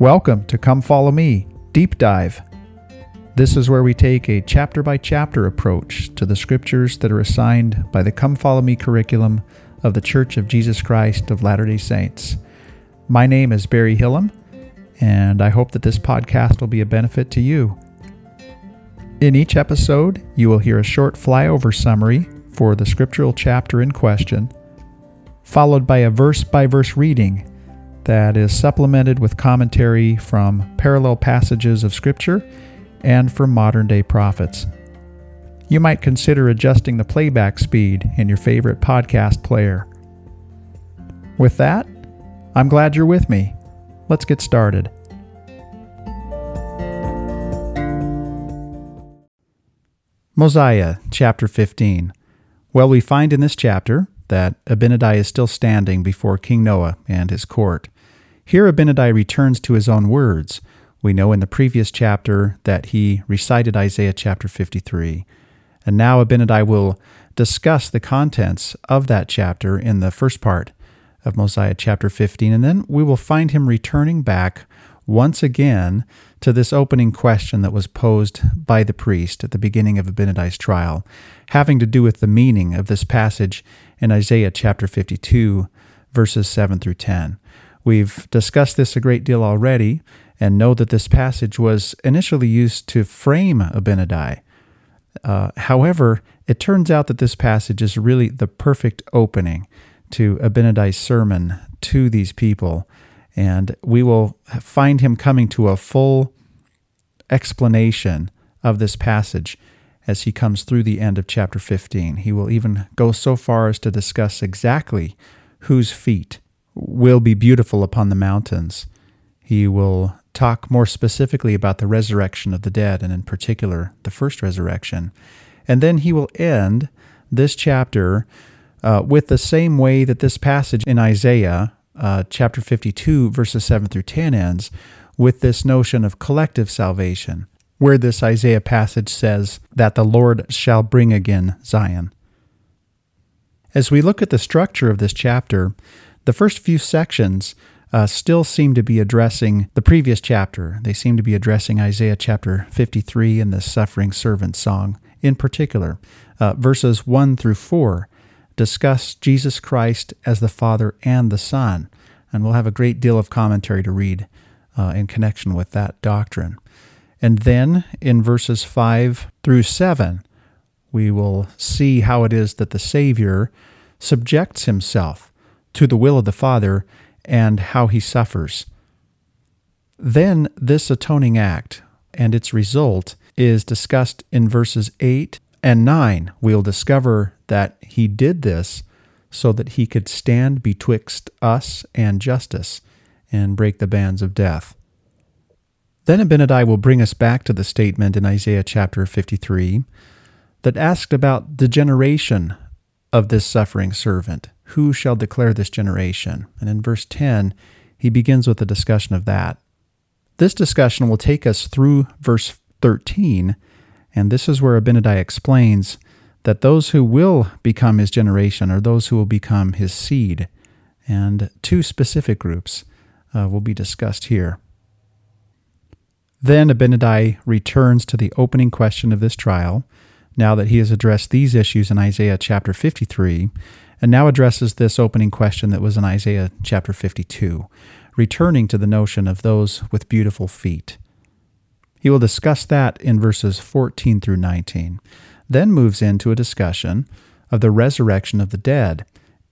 Welcome to Come Follow Me Deep Dive. This is where we take a chapter by chapter approach to the scriptures that are assigned by the Come Follow Me curriculum of the Church of Jesus Christ of Latter day Saints. My name is Barry Hillam, and I hope that this podcast will be a benefit to you. In each episode, you will hear a short flyover summary for the scriptural chapter in question, followed by a verse by verse reading that is supplemented with commentary from parallel passages of Scripture and from modern day prophets. You might consider adjusting the playback speed in your favorite podcast player. With that, I'm glad you're with me. Let's get started. Mosiah, chapter 15. Well, we find in this chapter that Abinadi is still standing before King Noah and his court. Here, Abinadi returns to his own words. We know in the previous chapter that he recited Isaiah chapter 53. And now Abinadi will discuss the contents of that chapter in the first part of Mosiah chapter 15. And then we will find him returning back once again to this opening question that was posed by the priest at the beginning of Abinadi's trial, having to do with the meaning of this passage in Isaiah chapter 52, verses 7 through 10. We've discussed this a great deal already and know that this passage was initially used to frame Abinadi. Uh, however, it turns out that this passage is really the perfect opening to Abinadi's sermon to these people, and we will find him coming to a full explanation of this passage as he comes through the end of chapter 15. He will even go so far as to discuss exactly whose feet will be beautiful upon the mountains. He will talk more specifically about the resurrection of the dead, and in particular, the first resurrection. And then he will end this chapter uh, with the same way that this passage in Isaiah, uh, chapter 52, verses 7 through 10 ends, with this notion of collective salvation, where this Isaiah passage says that the Lord shall bring again Zion. As we look at the structure of this chapter, the first few sections uh, still seem to be addressing the previous chapter. They seem to be addressing Isaiah chapter 53 and the suffering servant song in particular. Uh, verses 1 through 4 discuss Jesus Christ as the Father and the Son, and we'll have a great deal of commentary to read uh, in connection with that doctrine. And then in verses 5 through 7, we will see how it is that the Savior subjects himself to the will of the Father and how he suffers. Then this atoning act and its result is discussed in verses 8 and 9. We'll discover that he did this so that he could stand betwixt us and justice and break the bands of death. Then Abinadi will bring us back to the statement in Isaiah chapter 53 that asked about the generation of this suffering servant. Who shall declare this generation? And in verse 10, he begins with a discussion of that. This discussion will take us through verse 13, and this is where Abinadi explains that those who will become his generation are those who will become his seed, and two specific groups uh, will be discussed here. Then Abinadi returns to the opening question of this trial, now that he has addressed these issues in Isaiah chapter 53, and now addresses this opening question that was in Isaiah chapter 52, returning to the notion of those with beautiful feet. He will discuss that in verses 14 through 19, then moves into a discussion of the resurrection of the dead,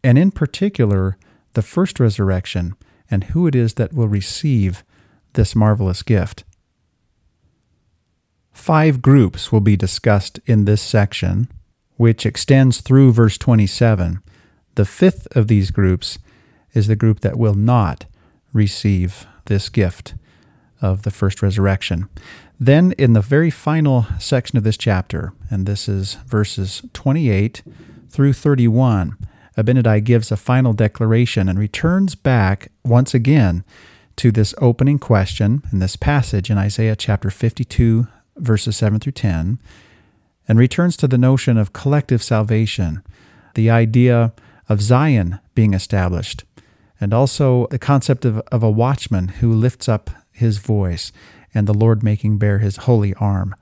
and in particular, the first resurrection and who it is that will receive this marvelous gift. Five groups will be discussed in this section, which extends through verse 27. The fifth of these groups is the group that will not receive this gift of the first resurrection. Then, in the very final section of this chapter, and this is verses 28 through 31, Abinadi gives a final declaration and returns back once again to this opening question in this passage in Isaiah chapter 52, verses 7 through 10, and returns to the notion of collective salvation, the idea of Zion being established, and also the concept of, of a watchman who lifts up his voice, and the Lord making bare his holy arm.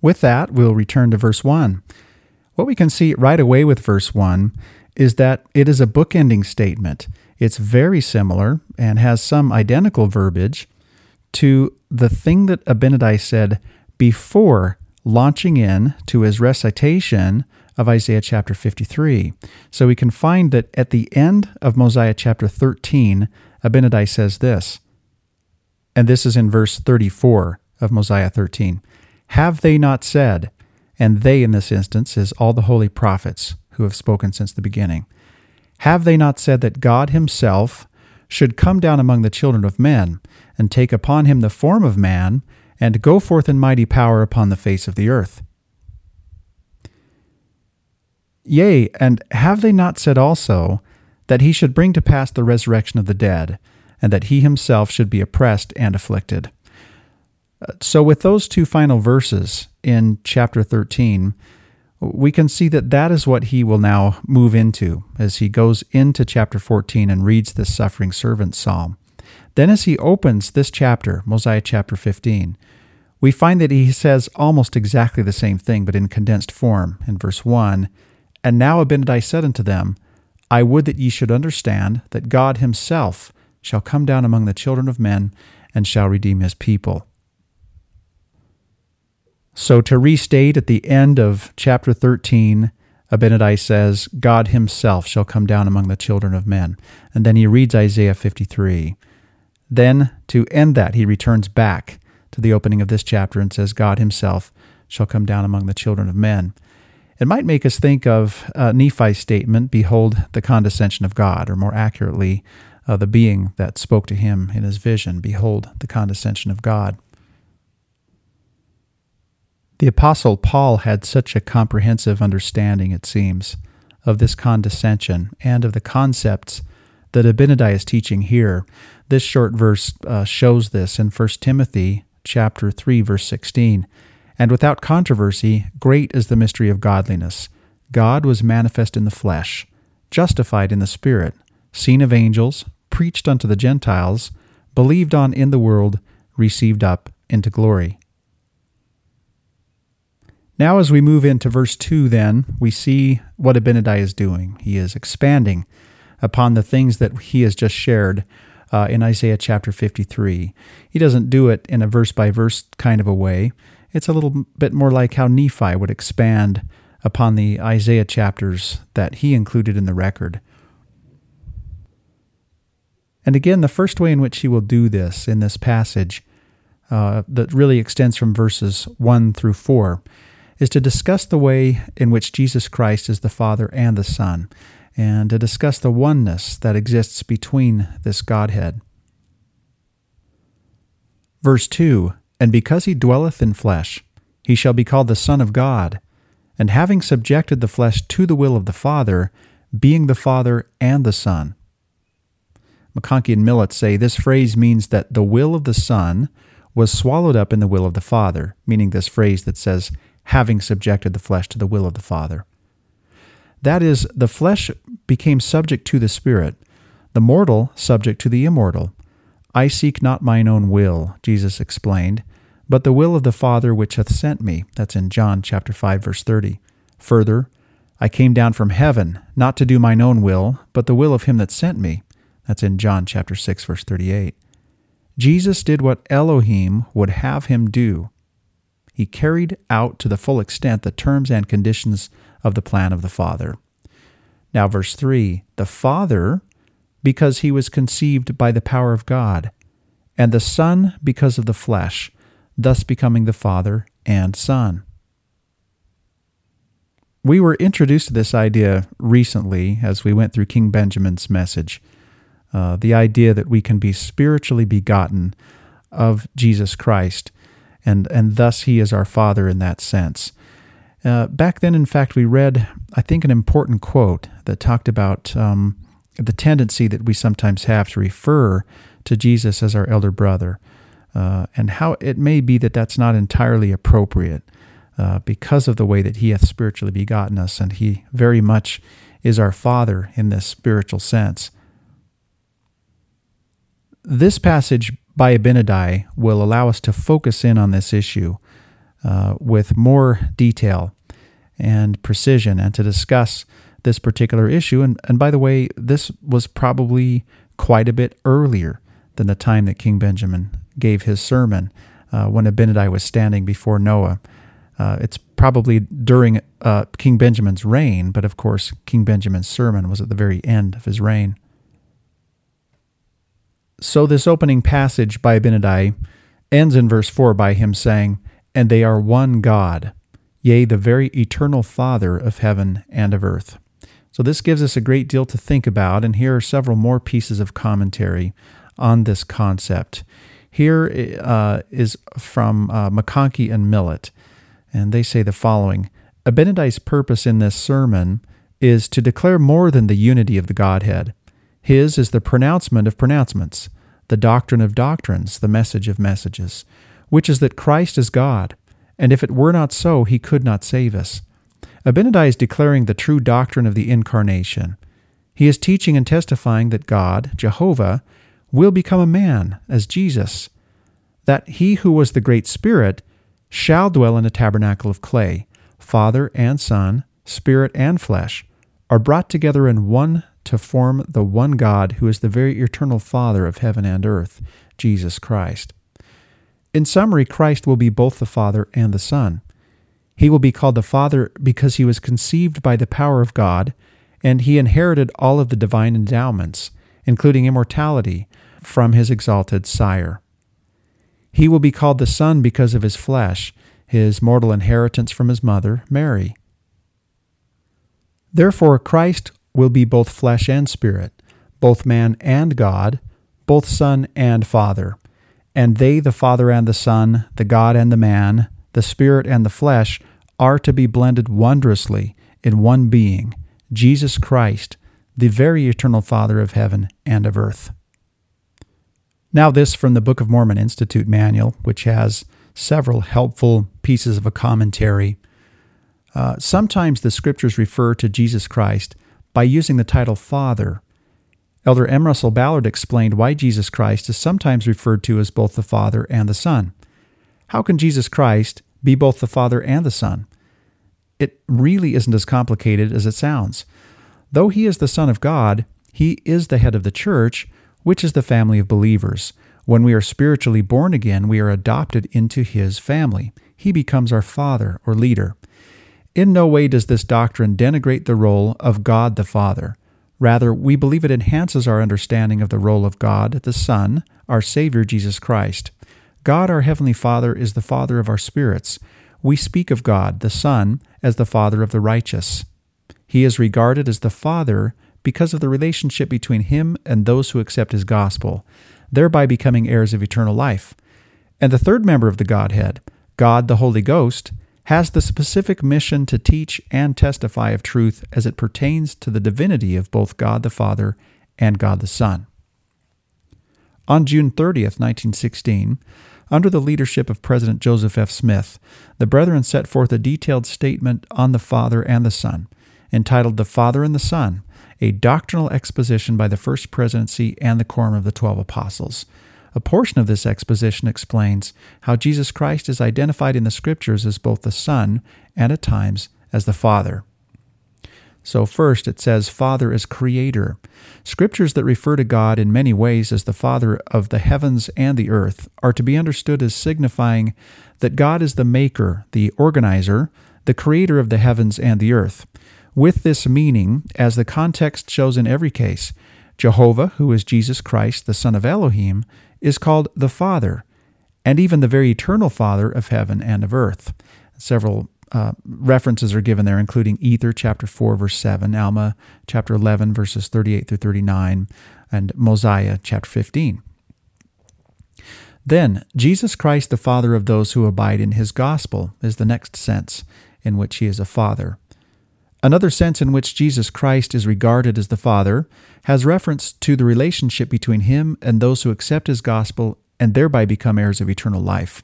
With that, we'll return to verse 1. What we can see right away with verse 1 is that it is a bookending statement. It's very similar and has some identical verbiage to the thing that Abinadi said before launching in to his recitation of Isaiah chapter 53. So we can find that at the end of Mosiah chapter 13, Abinadi says this, and this is in verse 34 of Mosiah 13 Have they not said, and they in this instance is all the holy prophets who have spoken since the beginning, have they not said that God Himself should come down among the children of men, and take upon him the form of man, and go forth in mighty power upon the face of the earth? Yea, and have they not said also that he should bring to pass the resurrection of the dead, and that he himself should be oppressed and afflicted? Uh, so, with those two final verses in chapter 13, we can see that that is what he will now move into as he goes into chapter 14 and reads this suffering servant psalm. Then, as he opens this chapter, Mosiah chapter 15, we find that he says almost exactly the same thing, but in condensed form in verse 1 And now Abinadi said unto them, I would that ye should understand that God himself shall come down among the children of men and shall redeem his people. So, to restate at the end of chapter 13, Abinadi says, God himself shall come down among the children of men. And then he reads Isaiah 53. Then, to end that, he returns back to the opening of this chapter and says, God himself shall come down among the children of men. It might make us think of uh, Nephi's statement, Behold the condescension of God, or more accurately, uh, the being that spoke to him in his vision, Behold the condescension of God. The Apostle Paul had such a comprehensive understanding, it seems, of this condescension and of the concepts that Abinadi is teaching here. This short verse uh, shows this in 1 Timothy chapter 3 verse 16. And without controversy, great is the mystery of godliness. God was manifest in the flesh, justified in the spirit, seen of angels, preached unto the Gentiles, believed on in the world, received up into glory. Now, as we move into verse 2, then, we see what Abinadi is doing. He is expanding upon the things that he has just shared uh, in Isaiah chapter 53. He doesn't do it in a verse by verse kind of a way. It's a little bit more like how Nephi would expand upon the Isaiah chapters that he included in the record. And again, the first way in which he will do this in this passage uh, that really extends from verses 1 through 4 is to discuss the way in which Jesus Christ is the Father and the Son, and to discuss the oneness that exists between this Godhead. Verse 2 And because he dwelleth in flesh, he shall be called the Son of God, and having subjected the flesh to the will of the Father, being the Father and the Son. McConkie and Millet say this phrase means that the will of the Son was swallowed up in the will of the Father, meaning this phrase that says, having subjected the flesh to the will of the Father. That is, the flesh became subject to the Spirit, the mortal subject to the immortal. I seek not mine own will, Jesus explained, but the will of the Father which hath sent me. That's in John chapter 5 verse 30. Further, I came down from heaven, not to do mine own will, but the will of him that sent me. That's in John chapter 6 verse 38. Jesus did what Elohim would have him do he carried out to the full extent the terms and conditions of the plan of the Father. Now, verse 3 the Father, because he was conceived by the power of God, and the Son, because of the flesh, thus becoming the Father and Son. We were introduced to this idea recently as we went through King Benjamin's message. Uh, the idea that we can be spiritually begotten of Jesus Christ and and thus he is our father in that sense. Uh, back then, in fact, we read, I think, an important quote that talked about um, the tendency that we sometimes have to refer to Jesus as our elder brother, uh, and how it may be that that's not entirely appropriate uh, because of the way that He hath spiritually begotten us, and He very much is our Father in this spiritual sense. This passage by Abinadi will allow us to focus in on this issue uh, with more detail and precision and to discuss this particular issue. And, and by the way, this was probably quite a bit earlier than the time that King Benjamin gave his sermon uh, when Abinadi was standing before Noah. Uh, it's probably during uh, King Benjamin's reign, but of course, King Benjamin's sermon was at the very end of his reign. So, this opening passage by Abinadi ends in verse 4 by him saying, And they are one God, yea, the very eternal Father of heaven and of earth. So, this gives us a great deal to think about, and here are several more pieces of commentary on this concept. Here uh, is from uh, McConkie and Millet, and they say the following Abinadi's purpose in this sermon is to declare more than the unity of the Godhead. His is the pronouncement of pronouncements, the doctrine of doctrines, the message of messages, which is that Christ is God, and if it were not so, he could not save us. Abinadi is declaring the true doctrine of the Incarnation. He is teaching and testifying that God, Jehovah, will become a man as Jesus, that he who was the great Spirit shall dwell in a tabernacle of clay. Father and Son, Spirit and flesh, are brought together in one to form the one God who is the very eternal Father of heaven and earth, Jesus Christ. In summary, Christ will be both the Father and the Son. He will be called the Father because he was conceived by the power of God, and he inherited all of the divine endowments, including immortality, from his exalted sire. He will be called the Son because of his flesh, his mortal inheritance from his mother, Mary. Therefore, Christ will be both flesh and spirit, both man and God, both Son and Father. And they, the Father and the Son, the God and the man, the Spirit and the flesh, are to be blended wondrously in one being, Jesus Christ, the very eternal Father of heaven and of earth. Now, this from the Book of Mormon Institute manual, which has several helpful pieces of a commentary. Uh, sometimes the scriptures refer to Jesus Christ by using the title Father. Elder M. Russell Ballard explained why Jesus Christ is sometimes referred to as both the Father and the Son. How can Jesus Christ be both the Father and the Son? It really isn't as complicated as it sounds. Though he is the Son of God, he is the head of the church, which is the family of believers. When we are spiritually born again, we are adopted into his family. He becomes our father or leader. In no way does this doctrine denigrate the role of God the Father. Rather, we believe it enhances our understanding of the role of God the Son, our Savior Jesus Christ. God, our Heavenly Father, is the Father of our spirits. We speak of God, the Son, as the Father of the righteous. He is regarded as the Father because of the relationship between him and those who accept his gospel, thereby becoming heirs of eternal life. And the third member of the Godhead, God the Holy Ghost, has the specific mission to teach and testify of truth as it pertains to the divinity of both God the Father and God the Son. On June 30th, 1916, under the leadership of President Joseph F. Smith, the Brethren set forth a detailed statement on the Father and the Son, entitled The Father and the Son a doctrinal exposition by the First Presidency and the Quorum of the Twelve Apostles. A portion of this exposition explains how Jesus Christ is identified in the Scriptures as both the Son and at times as the Father. So, first, it says Father as Creator. Scriptures that refer to God in many ways as the Father of the heavens and the earth are to be understood as signifying that God is the Maker, the Organizer, the Creator of the heavens and the earth. With this meaning, as the context shows in every case, Jehovah, who is Jesus Christ, the Son of Elohim, is called the Father, and even the very eternal Father of heaven and of earth. Several uh, references are given there, including Ether chapter 4, verse 7, Alma chapter 11, verses 38 through 39, and Mosiah chapter 15. Then, Jesus Christ, the Father of those who abide in his gospel, is the next sense in which he is a Father. Another sense in which Jesus Christ is regarded as the Father has reference to the relationship between him and those who accept his gospel and thereby become heirs of eternal life.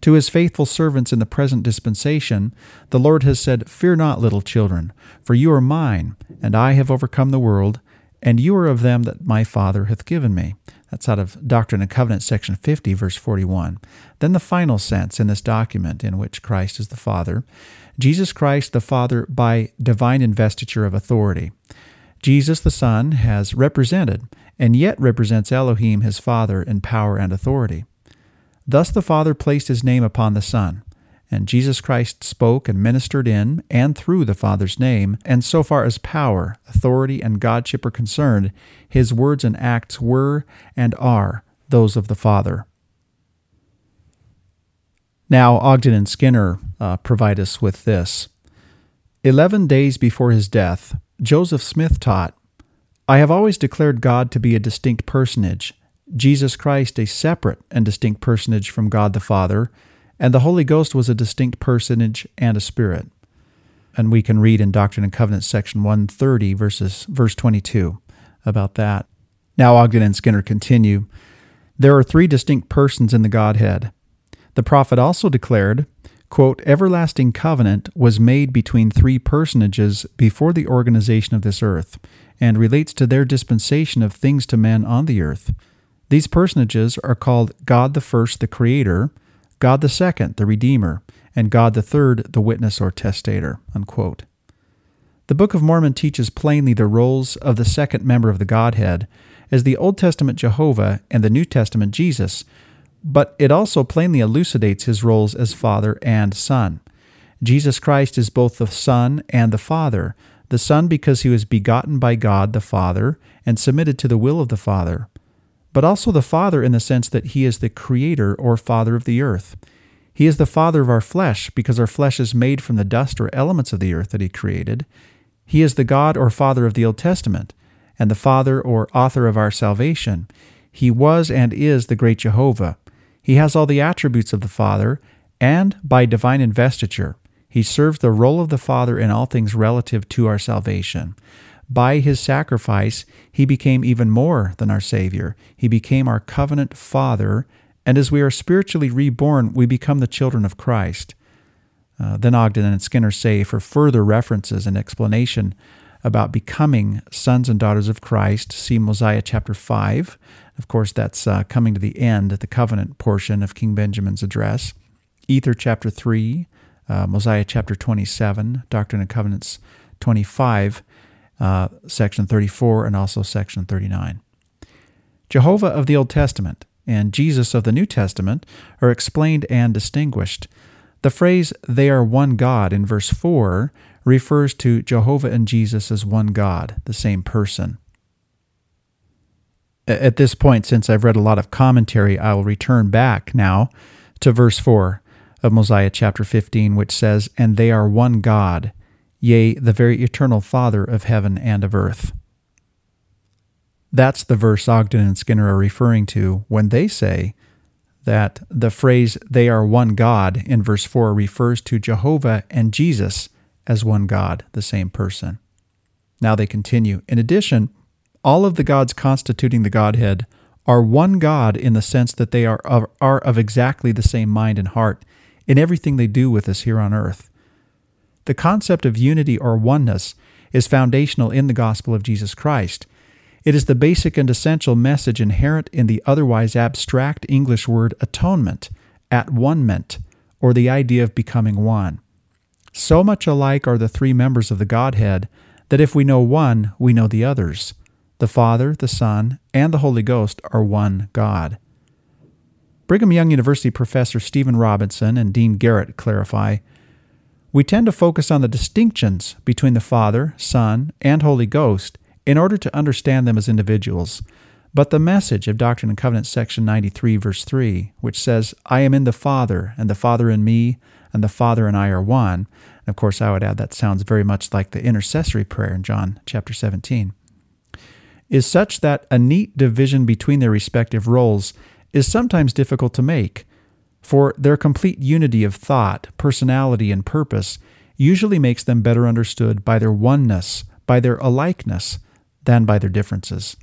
To his faithful servants in the present dispensation, the Lord has said, Fear not, little children, for you are mine, and I have overcome the world, and you are of them that my Father hath given me. That's out of Doctrine and Covenants, section 50, verse 41. Then the final sense in this document, in which Christ is the Father Jesus Christ the Father by divine investiture of authority. Jesus the Son has represented and yet represents Elohim his Father in power and authority. Thus the Father placed his name upon the Son, and Jesus Christ spoke and ministered in and through the Father's name, and so far as power, authority, and Godship are concerned, his words and acts were and are those of the Father. Now, Ogden and Skinner uh, provide us with this. Eleven days before his death, Joseph Smith taught I have always declared God to be a distinct personage, Jesus Christ a separate and distinct personage from God the Father, and the Holy Ghost was a distinct personage and a spirit. And we can read in Doctrine and Covenants section 130 verses verse 22 about that. Now Ogden and Skinner continue, there are three distinct persons in the Godhead. The prophet also declared, quote, everlasting covenant was made between three personages before the organization of this earth and relates to their dispensation of things to men on the earth. These personages are called God the first, the Creator, God the second, the Redeemer, and God the third, the Witness or Testator. Unquote. The Book of Mormon teaches plainly the roles of the second member of the Godhead as the Old Testament Jehovah and the New Testament Jesus, but it also plainly elucidates his roles as Father and Son. Jesus Christ is both the Son and the Father, the Son because he was begotten by God the Father and submitted to the will of the Father, but also the Father in the sense that he is the Creator or Father of the earth. He is the Father of our flesh because our flesh is made from the dust or elements of the earth that he created. He is the God or Father of the Old Testament, and the Father or author of our salvation. He was and is the great Jehovah. He has all the attributes of the Father, and by divine investiture, he serves the role of the Father in all things relative to our salvation. By his sacrifice, he became even more than our Savior. He became our covenant Father, and as we are spiritually reborn, we become the children of Christ. Uh, then Ogden and Skinner say for further references and explanation about becoming sons and daughters of Christ, see Mosiah chapter 5. Of course, that's uh, coming to the end, the covenant portion of King Benjamin's address. Ether chapter 3, uh, Mosiah chapter 27, Doctrine and Covenants 25, uh, section 34, and also section 39. Jehovah of the Old Testament and Jesus of the New Testament are explained and distinguished. The phrase, they are one God, in verse 4, refers to Jehovah and Jesus as one God, the same person. At this point, since I've read a lot of commentary, I will return back now to verse 4 of Mosiah chapter 15, which says, And they are one God, yea, the very eternal Father of heaven and of earth. That's the verse Ogden and Skinner are referring to when they say that the phrase, they are one God, in verse 4 refers to Jehovah and Jesus as one God, the same person. Now they continue. In addition, all of the gods constituting the Godhead are one God in the sense that they are of, are of exactly the same mind and heart in everything they do with us here on earth. The concept of unity or oneness is foundational in the gospel of Jesus Christ. It is the basic and essential message inherent in the otherwise abstract English word atonement, at one ment, or the idea of becoming one. So much alike are the three members of the Godhead that if we know one, we know the others. The Father, the Son, and the Holy Ghost are one God. Brigham Young University professor Stephen Robinson and Dean Garrett clarify We tend to focus on the distinctions between the Father, Son, and Holy Ghost in order to understand them as individuals. But the message of Doctrine and Covenants, section 93, verse 3, which says, I am in the Father, and the Father in me, and the Father and I are one. And of course, I would add that sounds very much like the intercessory prayer in John chapter 17, is such that a neat division between their respective roles is sometimes difficult to make, for their complete unity of thought, personality, and purpose usually makes them better understood by their oneness, by their alikeness, than by their differences.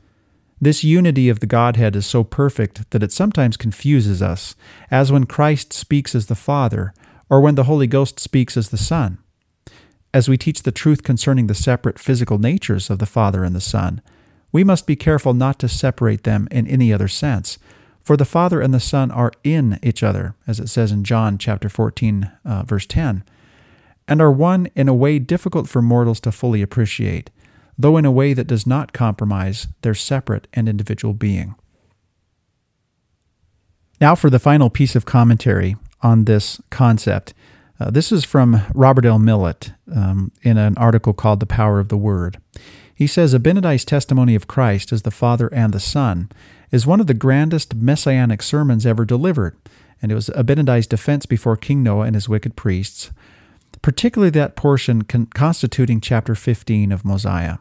This unity of the Godhead is so perfect that it sometimes confuses us, as when Christ speaks as the Father, or when the Holy Ghost speaks as the Son. As we teach the truth concerning the separate physical natures of the Father and the Son, we must be careful not to separate them in any other sense. For the Father and the Son are in each other, as it says in John chapter 14, uh, verse 10, and are one in a way difficult for mortals to fully appreciate, though in a way that does not compromise their separate and individual being. Now, for the final piece of commentary on this concept. Uh, this is from Robert L. Millet um, in an article called The Power of the Word. He says Abinadi's testimony of Christ as the Father and the Son is one of the grandest messianic sermons ever delivered, and it was Abinadi's defense before King Noah and his wicked priests, particularly that portion con- constituting chapter 15 of Mosiah.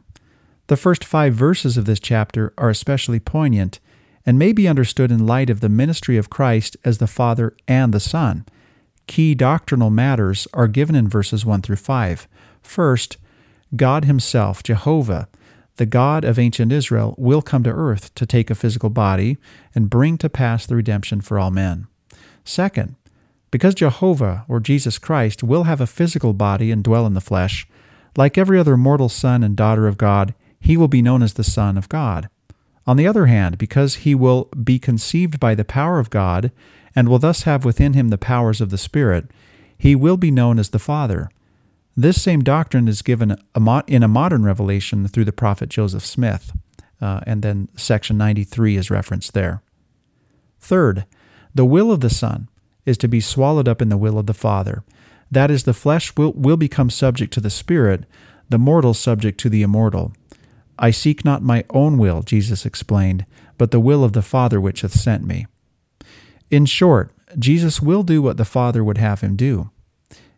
The first five verses of this chapter are especially poignant and may be understood in light of the ministry of Christ as the Father and the Son. Key doctrinal matters are given in verses 1 through 5. First, God Himself, Jehovah, the God of ancient Israel, will come to earth to take a physical body and bring to pass the redemption for all men. Second, because Jehovah, or Jesus Christ, will have a physical body and dwell in the flesh, like every other mortal son and daughter of God, he will be known as the Son of God. On the other hand, because he will be conceived by the power of God, and will thus have within him the powers of the Spirit, he will be known as the Father. This same doctrine is given in a modern revelation through the prophet Joseph Smith, uh, and then section 93 is referenced there. Third, the will of the Son is to be swallowed up in the will of the Father. That is, the flesh will, will become subject to the Spirit, the mortal subject to the immortal. I seek not my own will, Jesus explained, but the will of the Father which hath sent me. In short, Jesus will do what the Father would have him do.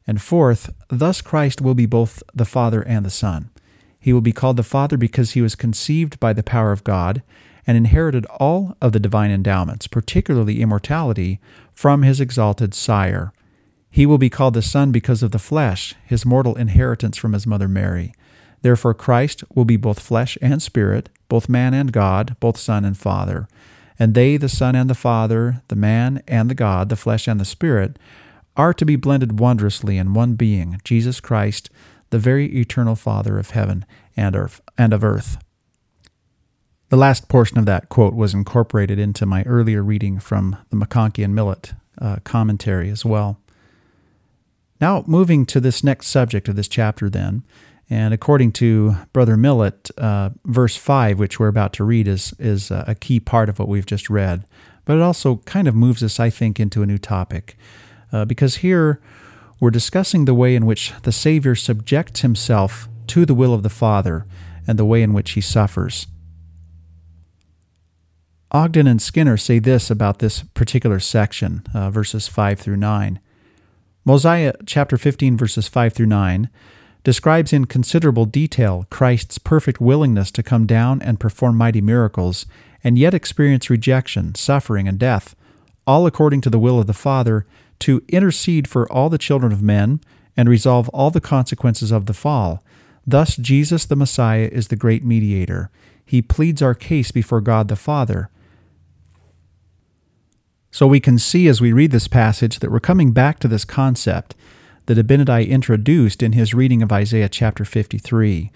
And fourth, thus Christ will be both the Father and the Son. He will be called the Father because he was conceived by the power of God and inherited all of the divine endowments, particularly immortality, from his exalted sire. He will be called the Son because of the flesh, his mortal inheritance from his mother Mary. Therefore, Christ will be both flesh and spirit, both man and God, both Son and Father. And they, the Son and the Father, the man and the God, the flesh and the Spirit, are to be blended wondrously in one being, Jesus Christ, the very eternal Father of heaven and earth. And of earth. The last portion of that quote was incorporated into my earlier reading from the McConkie and Millet uh, commentary as well. Now, moving to this next subject of this chapter, then, and according to Brother Millet, uh, verse 5, which we're about to read, is, is a key part of what we've just read. But it also kind of moves us, I think, into a new topic. Uh, because here we're discussing the way in which the Savior subjects himself to the will of the Father and the way in which he suffers. Ogden and Skinner say this about this particular section, uh, verses 5 through 9. Mosiah chapter 15, verses 5 through 9 describes in considerable detail Christ's perfect willingness to come down and perform mighty miracles, and yet experience rejection, suffering, and death, all according to the will of the Father, to intercede for all the children of men and resolve all the consequences of the fall. Thus, Jesus the Messiah is the great mediator. He pleads our case before God the Father. So we can see as we read this passage that we're coming back to this concept that Abinadi introduced in his reading of Isaiah chapter 53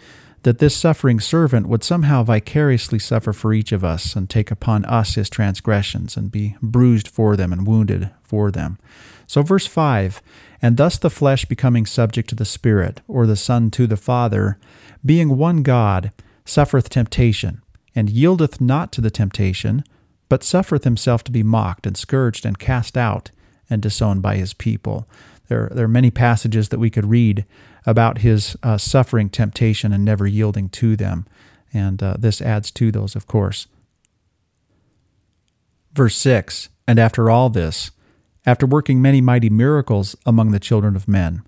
that this suffering servant would somehow vicariously suffer for each of us and take upon us his transgressions and be bruised for them and wounded for them. So, verse 5 And thus the flesh becoming subject to the Spirit, or the Son to the Father, being one God, suffereth temptation, and yieldeth not to the temptation, but suffereth himself to be mocked and scourged and cast out and disowned by his people. There, there are many passages that we could read about his uh, suffering temptation and never yielding to them. And uh, this adds to those, of course. Verse 6 And after all this, after working many mighty miracles among the children of men,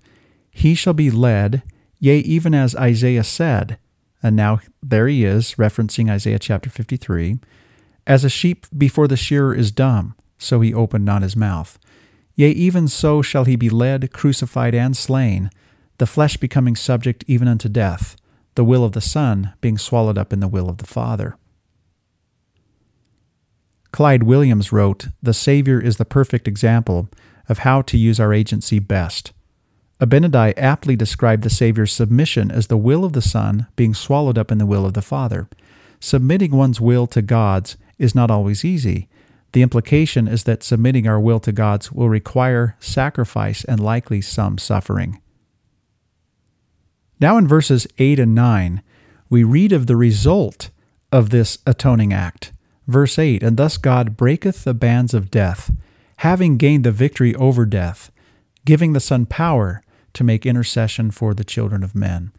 he shall be led, yea, even as Isaiah said. And now there he is, referencing Isaiah chapter 53 As a sheep before the shearer is dumb, so he opened not his mouth. Yea, even so shall he be led, crucified, and slain, the flesh becoming subject even unto death, the will of the Son being swallowed up in the will of the Father. Clyde Williams wrote, The Savior is the perfect example of how to use our agency best. Abinadi aptly described the Savior's submission as the will of the Son being swallowed up in the will of the Father. submitting one's will to God's is not always easy. The implication is that submitting our will to God's will require sacrifice and likely some suffering. Now, in verses 8 and 9, we read of the result of this atoning act. Verse 8 And thus God breaketh the bands of death, having gained the victory over death, giving the Son power to make intercession for the children of men.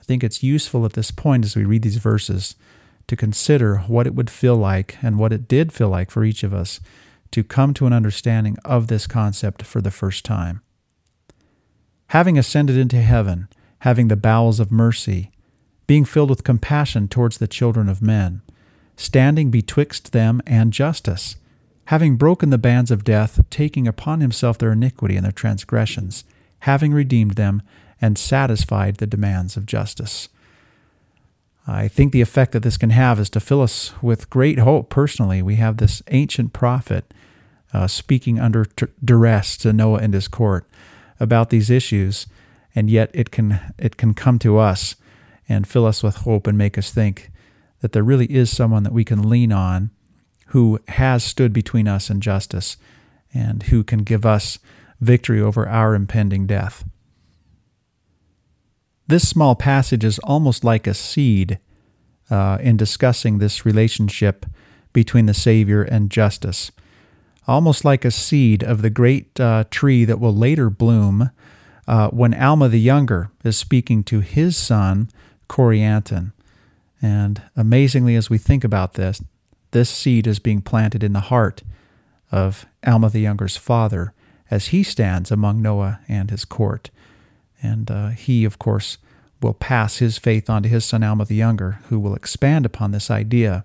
I think it's useful at this point as we read these verses to consider what it would feel like and what it did feel like for each of us to come to an understanding of this concept for the first time. Having ascended into heaven, having the bowels of mercy, being filled with compassion towards the children of men, standing betwixt them and justice, having broken the bands of death, taking upon himself their iniquity and their transgressions, having redeemed them, and satisfied the demands of justice. I think the effect that this can have is to fill us with great hope personally. We have this ancient prophet uh, speaking under t- duress to Noah and his court about these issues, and yet it can it can come to us and fill us with hope and make us think that there really is someone that we can lean on who has stood between us and justice and who can give us victory over our impending death. This small passage is almost like a seed uh, in discussing this relationship between the Savior and justice, almost like a seed of the great uh, tree that will later bloom uh, when Alma the Younger is speaking to his son, Corianton. And amazingly, as we think about this, this seed is being planted in the heart of Alma the Younger's father as he stands among Noah and his court. And uh, he, of course, will pass his faith on to his son Alma the Younger, who will expand upon this idea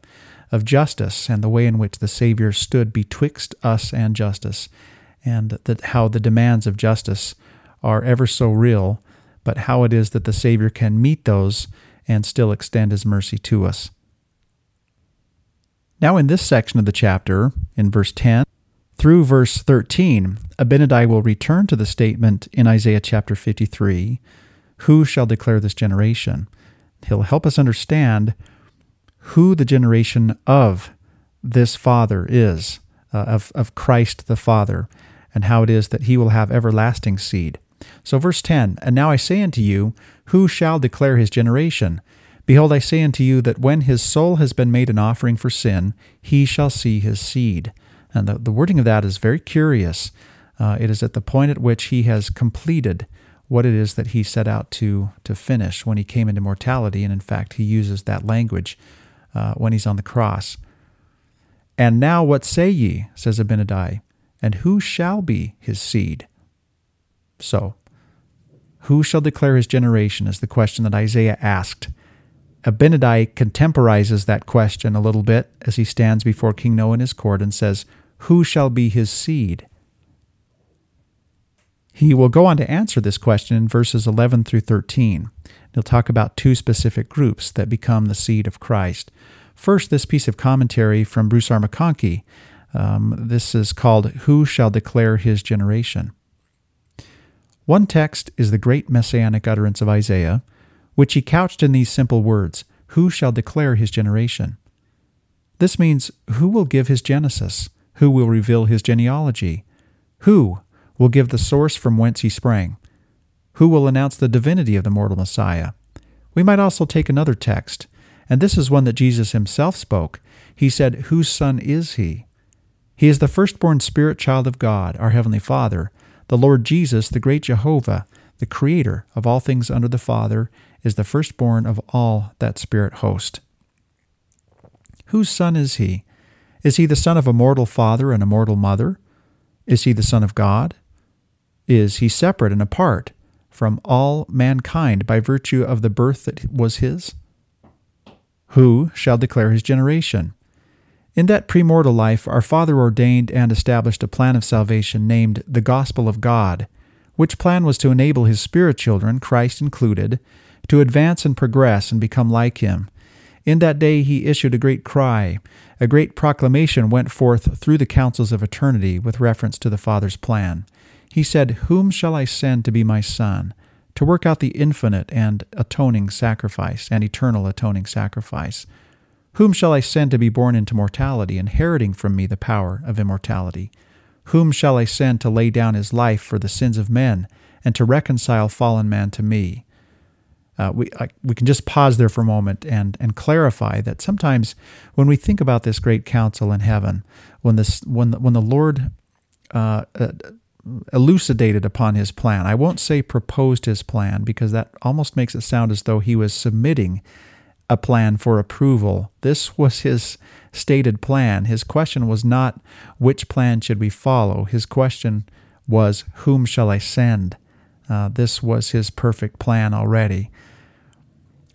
of justice and the way in which the Savior stood betwixt us and justice, and that how the demands of justice are ever so real, but how it is that the Savior can meet those and still extend his mercy to us. Now, in this section of the chapter, in verse 10 through verse 13, Abinadi will return to the statement in Isaiah chapter 53 Who shall declare this generation? He'll help us understand who the generation of this Father is, uh, of, of Christ the Father, and how it is that he will have everlasting seed. So, verse 10 And now I say unto you, Who shall declare his generation? Behold, I say unto you that when his soul has been made an offering for sin, he shall see his seed. And the, the wording of that is very curious. Uh, it is at the point at which he has completed what it is that he set out to, to finish when he came into mortality. And in fact, he uses that language uh, when he's on the cross. And now what say ye, says Abinadi, and who shall be his seed? So, who shall declare his generation is the question that Isaiah asked. Abinadi contemporizes that question a little bit as he stands before King Noah in his court and says, who shall be his seed? He will go on to answer this question in verses 11 through 13. He'll talk about two specific groups that become the seed of Christ. First, this piece of commentary from Bruce R. McConkie. Um, this is called Who Shall Declare His Generation? One text is the great messianic utterance of Isaiah, which he couched in these simple words Who shall declare his generation? This means, Who will give his genesis? Who will reveal his genealogy? Who will give the source from whence he sprang? Who will announce the divinity of the mortal Messiah? We might also take another text, and this is one that Jesus himself spoke. He said, Whose son is he? He is the firstborn spirit child of God, our Heavenly Father. The Lord Jesus, the great Jehovah, the Creator of all things under the Father, is the firstborn of all that spirit host. Whose son is he? Is he the son of a mortal father and a mortal mother? Is he the son of God? Is he separate and apart from all mankind by virtue of the birth that was his? Who shall declare his generation? In that premortal life, our Father ordained and established a plan of salvation named the Gospel of God, which plan was to enable his spirit children, Christ included, to advance and progress and become like him. In that day he issued a great cry, a great proclamation went forth through the councils of eternity with reference to the Father's plan. He said, Whom shall I send to be my Son, to work out the infinite and atoning sacrifice, and eternal atoning sacrifice? Whom shall I send to be born into mortality, inheriting from me the power of immortality? Whom shall I send to lay down his life for the sins of men, and to reconcile fallen man to me? Uh, we, I, we can just pause there for a moment and, and clarify that sometimes when we think about this great council in heaven, when, this, when, the, when the Lord uh, uh, elucidated upon his plan, I won't say proposed his plan because that almost makes it sound as though he was submitting a plan for approval. This was his stated plan. His question was not which plan should we follow. His question was whom shall I send? Uh, this was his perfect plan already.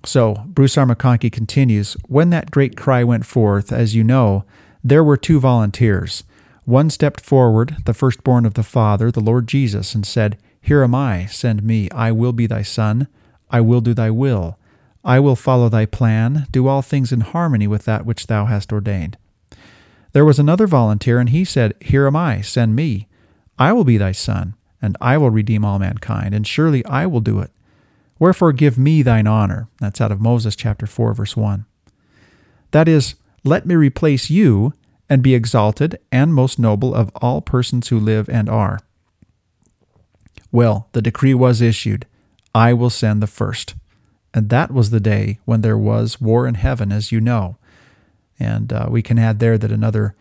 So Bruce R. McConkie continues When that great cry went forth, as you know, there were two volunteers. One stepped forward, the firstborn of the Father, the Lord Jesus, and said, Here am I, send me. I will be thy son. I will do thy will. I will follow thy plan, do all things in harmony with that which thou hast ordained. There was another volunteer, and he said, Here am I, send me. I will be thy son, and I will redeem all mankind, and surely I will do it. Wherefore give me thine honor. That's out of Moses chapter 4, verse 1. That is, let me replace you and be exalted and most noble of all persons who live and are. Well, the decree was issued I will send the first. And that was the day when there was war in heaven, as you know. And uh, we can add there that another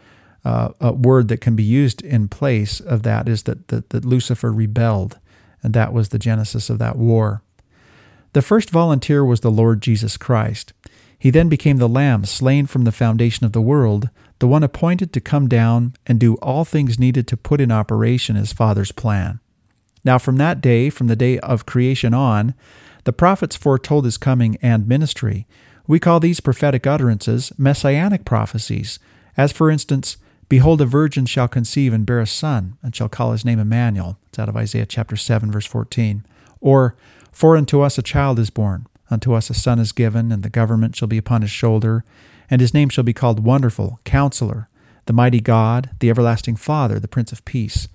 uh, word that can be used in place of that is that, that, that Lucifer rebelled, and that was the genesis of that war. The first volunteer was the Lord Jesus Christ. He then became the Lamb slain from the foundation of the world, the one appointed to come down and do all things needed to put in operation his Father's plan. Now, from that day, from the day of creation on, the prophets foretold his coming and ministry. We call these prophetic utterances messianic prophecies, as for instance, Behold, a virgin shall conceive and bear a son, and shall call his name Emmanuel. It's out of Isaiah chapter 7, verse 14. Or, For unto us a child is born, unto us a son is given, and the government shall be upon his shoulder, and his name shall be called Wonderful, Counselor, the Mighty God, the Everlasting Father, the Prince of Peace.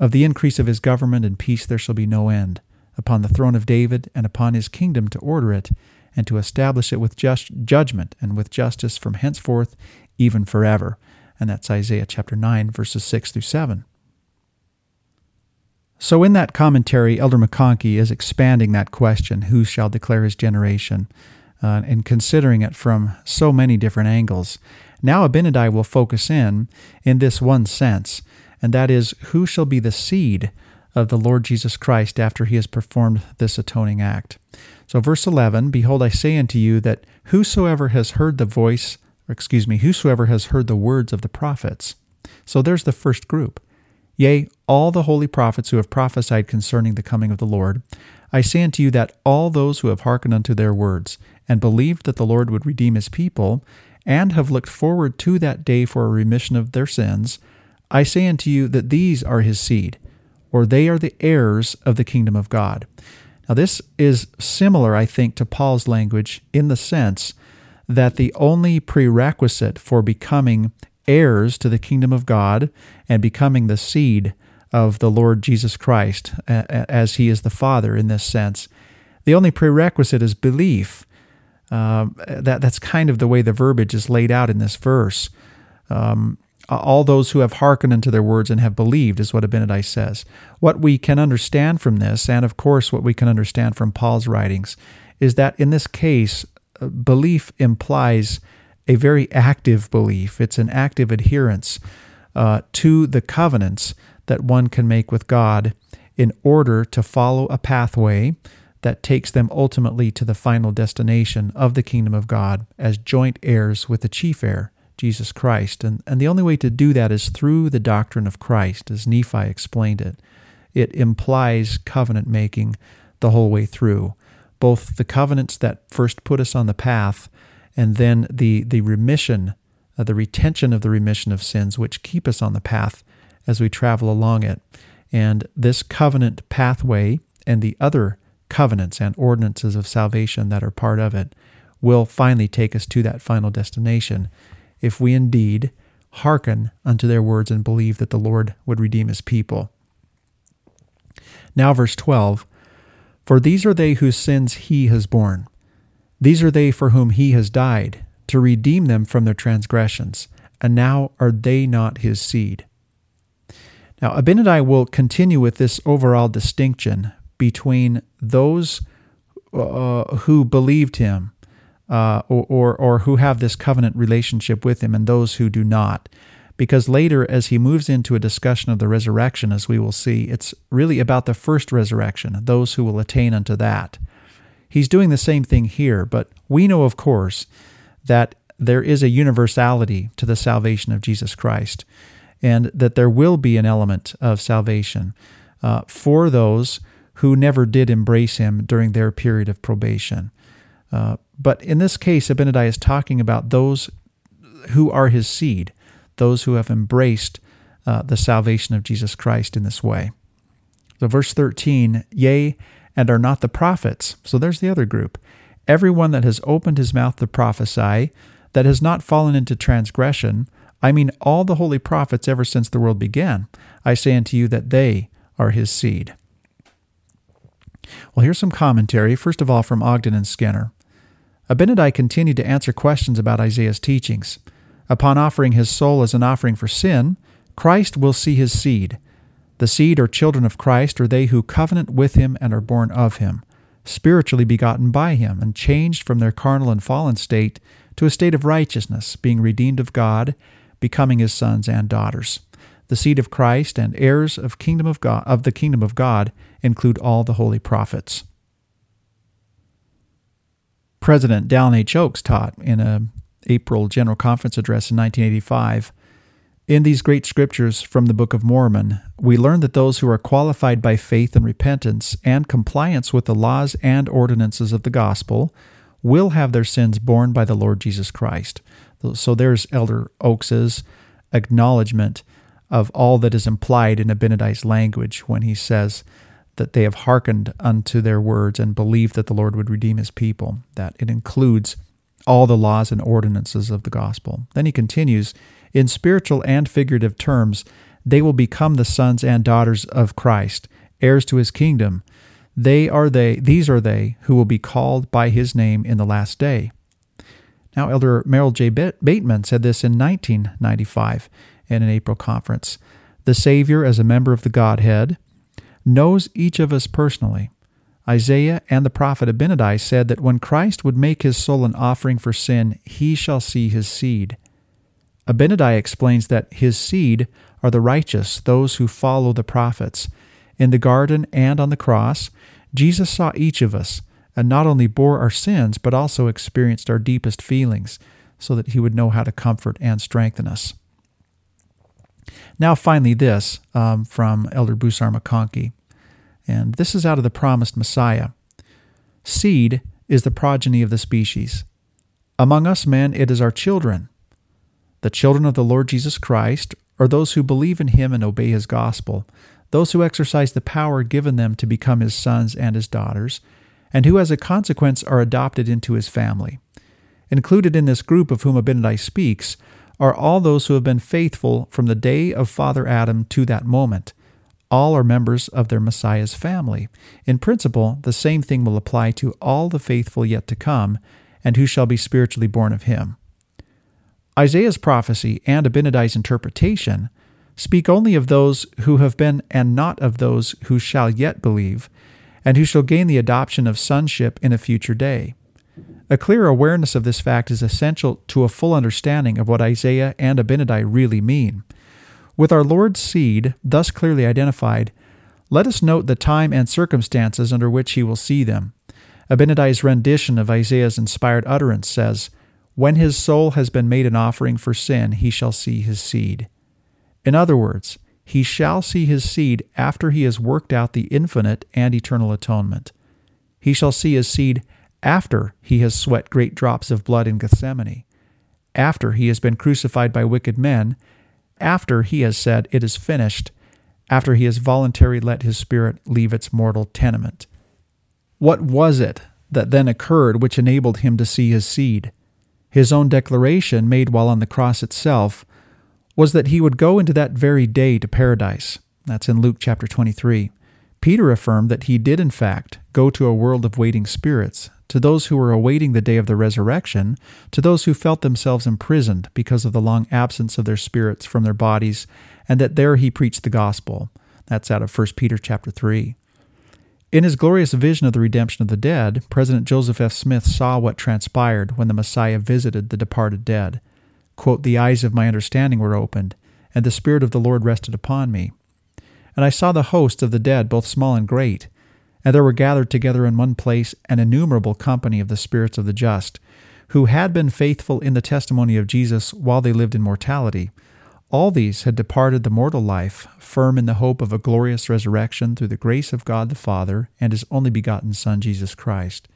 Of the increase of his government and peace there shall be no end, upon the throne of David, and upon his kingdom to order it, and to establish it with just judgment and with justice from henceforth, even forever. And that's Isaiah chapter 9, verses 6 through 7. So, in that commentary, Elder McConkie is expanding that question who shall declare his generation? Uh, and considering it from so many different angles. Now, Abinadi will focus in in this one sense, and that is who shall be the seed of the Lord Jesus Christ after he has performed this atoning act. So, verse 11 Behold, I say unto you that whosoever has heard the voice, or excuse me, whosoever has heard the words of the prophets. So, there's the first group. Yea, all the holy prophets who have prophesied concerning the coming of the Lord, I say unto you that all those who have hearkened unto their words, and believed that the Lord would redeem his people, and have looked forward to that day for a remission of their sins, I say unto you that these are his seed, or they are the heirs of the kingdom of God. Now, this is similar, I think, to Paul's language in the sense that the only prerequisite for becoming heirs to the kingdom of God and becoming the seed of the Lord Jesus Christ, as he is the Father in this sense. The only prerequisite is belief. Um, that that's kind of the way the verbiage is laid out in this verse. Um, all those who have hearkened unto their words and have believed is what Abinadi says. What we can understand from this, and of course what we can understand from Paul's writings, is that in this case, uh, belief implies a very active belief. It's an active adherence uh, to the covenants that one can make with God in order to follow a pathway that takes them ultimately to the final destination of the kingdom of God as joint heirs with the chief heir, Jesus Christ. And, and the only way to do that is through the doctrine of Christ, as Nephi explained it. It implies covenant making the whole way through, both the covenants that first put us on the path and then the, the remission, uh, the retention of the remission of sins, which keep us on the path as we travel along it. And this covenant pathway and the other covenants and ordinances of salvation that are part of it will finally take us to that final destination if we indeed hearken unto their words and believe that the Lord would redeem his people. Now, verse 12 For these are they whose sins he has borne these are they for whom he has died, to redeem them from their transgressions, and now are they not his seed? Now, Abinadi will continue with this overall distinction between those uh, who believed him uh, or, or, or who have this covenant relationship with him and those who do not. Because later, as he moves into a discussion of the resurrection, as we will see, it's really about the first resurrection, those who will attain unto that. He's doing the same thing here, but we know, of course, that there is a universality to the salvation of Jesus Christ, and that there will be an element of salvation uh, for those who never did embrace him during their period of probation. Uh, but in this case, Abinadi is talking about those who are his seed, those who have embraced uh, the salvation of Jesus Christ in this way. So, verse 13, yea, and are not the prophets. So there's the other group. Everyone that has opened his mouth to prophesy, that has not fallen into transgression, I mean all the holy prophets ever since the world began, I say unto you that they are his seed. Well, here's some commentary, first of all from Ogden and Skinner. Abinadi continued to answer questions about Isaiah's teachings. Upon offering his soul as an offering for sin, Christ will see his seed. The seed or children of Christ are they who covenant with him and are born of him, spiritually begotten by him, and changed from their carnal and fallen state to a state of righteousness, being redeemed of God, becoming his sons and daughters. The seed of Christ and heirs of kingdom of God of the kingdom of God include all the holy prophets. President Dallin H. Oaks taught in a April General Conference address in 1985. In these great scriptures from the Book of Mormon, we learn that those who are qualified by faith and repentance and compliance with the laws and ordinances of the gospel will have their sins borne by the Lord Jesus Christ. So there's Elder Oaks's acknowledgement of all that is implied in Abinadi's language when he says that they have hearkened unto their words and believed that the Lord would redeem his people, that it includes all the laws and ordinances of the gospel. Then he continues, in spiritual and figurative terms, they will become the sons and daughters of Christ, heirs to his kingdom. They are they, these are they who will be called by his name in the last day. Now, Elder Merrill J. Bateman said this in 1995 in an April conference. The Savior, as a member of the Godhead, knows each of us personally. Isaiah and the prophet Abinadi said that when Christ would make his soul an offering for sin, he shall see his seed. Abinadi explains that his seed are the righteous, those who follow the prophets. In the garden and on the cross, Jesus saw each of us and not only bore our sins, but also experienced our deepest feelings so that he would know how to comfort and strengthen us. Now, finally, this um, from Elder Bruce R. McConkie. And this is out of the promised Messiah. Seed is the progeny of the species. Among us men, it is our children. The children of the Lord Jesus Christ are those who believe in him and obey his gospel, those who exercise the power given them to become his sons and his daughters, and who as a consequence are adopted into his family. Included in this group of whom Abinadi speaks are all those who have been faithful from the day of Father Adam to that moment, all are members of their Messiah's family. In principle, the same thing will apply to all the faithful yet to come, and who shall be spiritually born of him. Isaiah's prophecy and Abinadi's interpretation speak only of those who have been and not of those who shall yet believe, and who shall gain the adoption of sonship in a future day. A clear awareness of this fact is essential to a full understanding of what Isaiah and Abinadi really mean. With our Lord's seed thus clearly identified, let us note the time and circumstances under which he will see them. Abinadi's rendition of Isaiah's inspired utterance says, When his soul has been made an offering for sin, he shall see his seed. In other words, he shall see his seed after he has worked out the infinite and eternal atonement. He shall see his seed after he has sweat great drops of blood in Gethsemane, after he has been crucified by wicked men, after he has said, It is finished, after he has voluntarily let his spirit leave its mortal tenement. What was it that then occurred which enabled him to see his seed? His own declaration, made while on the cross itself, was that he would go into that very day to paradise. That's in Luke chapter 23. Peter affirmed that he did, in fact, go to a world of waiting spirits to those who were awaiting the day of the resurrection, to those who felt themselves imprisoned because of the long absence of their spirits from their bodies, and that there he preached the gospel. That's out of 1 Peter chapter 3. In his glorious vision of the redemption of the dead, President Joseph F. Smith saw what transpired when the Messiah visited the departed dead. Quote, the eyes of my understanding were opened, and the Spirit of the Lord rested upon me. And I saw the host of the dead, both small and great, and there were gathered together in one place an innumerable company of the spirits of the just, who had been faithful in the testimony of Jesus while they lived in mortality. All these had departed the mortal life, firm in the hope of a glorious resurrection through the grace of God the Father and His only begotten Son, Jesus Christ.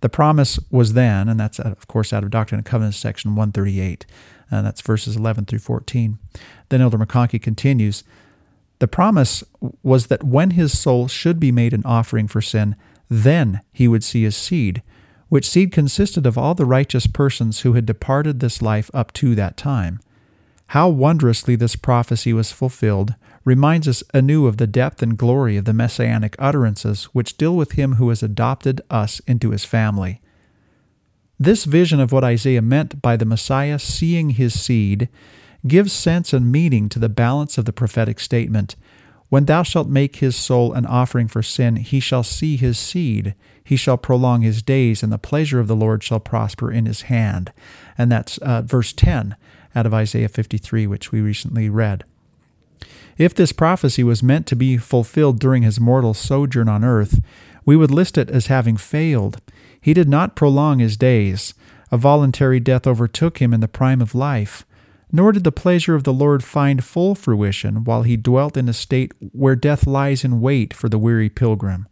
The promise was then, and that's of course out of Doctrine and Covenants section 138, and that's verses 11 through 14. Then Elder McConkie continues The promise was that when his soul should be made an offering for sin, then he would see his seed, which seed consisted of all the righteous persons who had departed this life up to that time. How wondrously this prophecy was fulfilled reminds us anew of the depth and glory of the messianic utterances which deal with him who has adopted us into his family. This vision of what Isaiah meant by the Messiah seeing his seed gives sense and meaning to the balance of the prophetic statement. When thou shalt make his soul an offering for sin, he shall see his seed. He shall prolong his days, and the pleasure of the Lord shall prosper in his hand. And that's uh, verse 10 out of Isaiah 53, which we recently read. If this prophecy was meant to be fulfilled during his mortal sojourn on earth, we would list it as having failed. He did not prolong his days. A voluntary death overtook him in the prime of life. Nor did the pleasure of the Lord find full fruition while he dwelt in a state where death lies in wait for the weary pilgrim.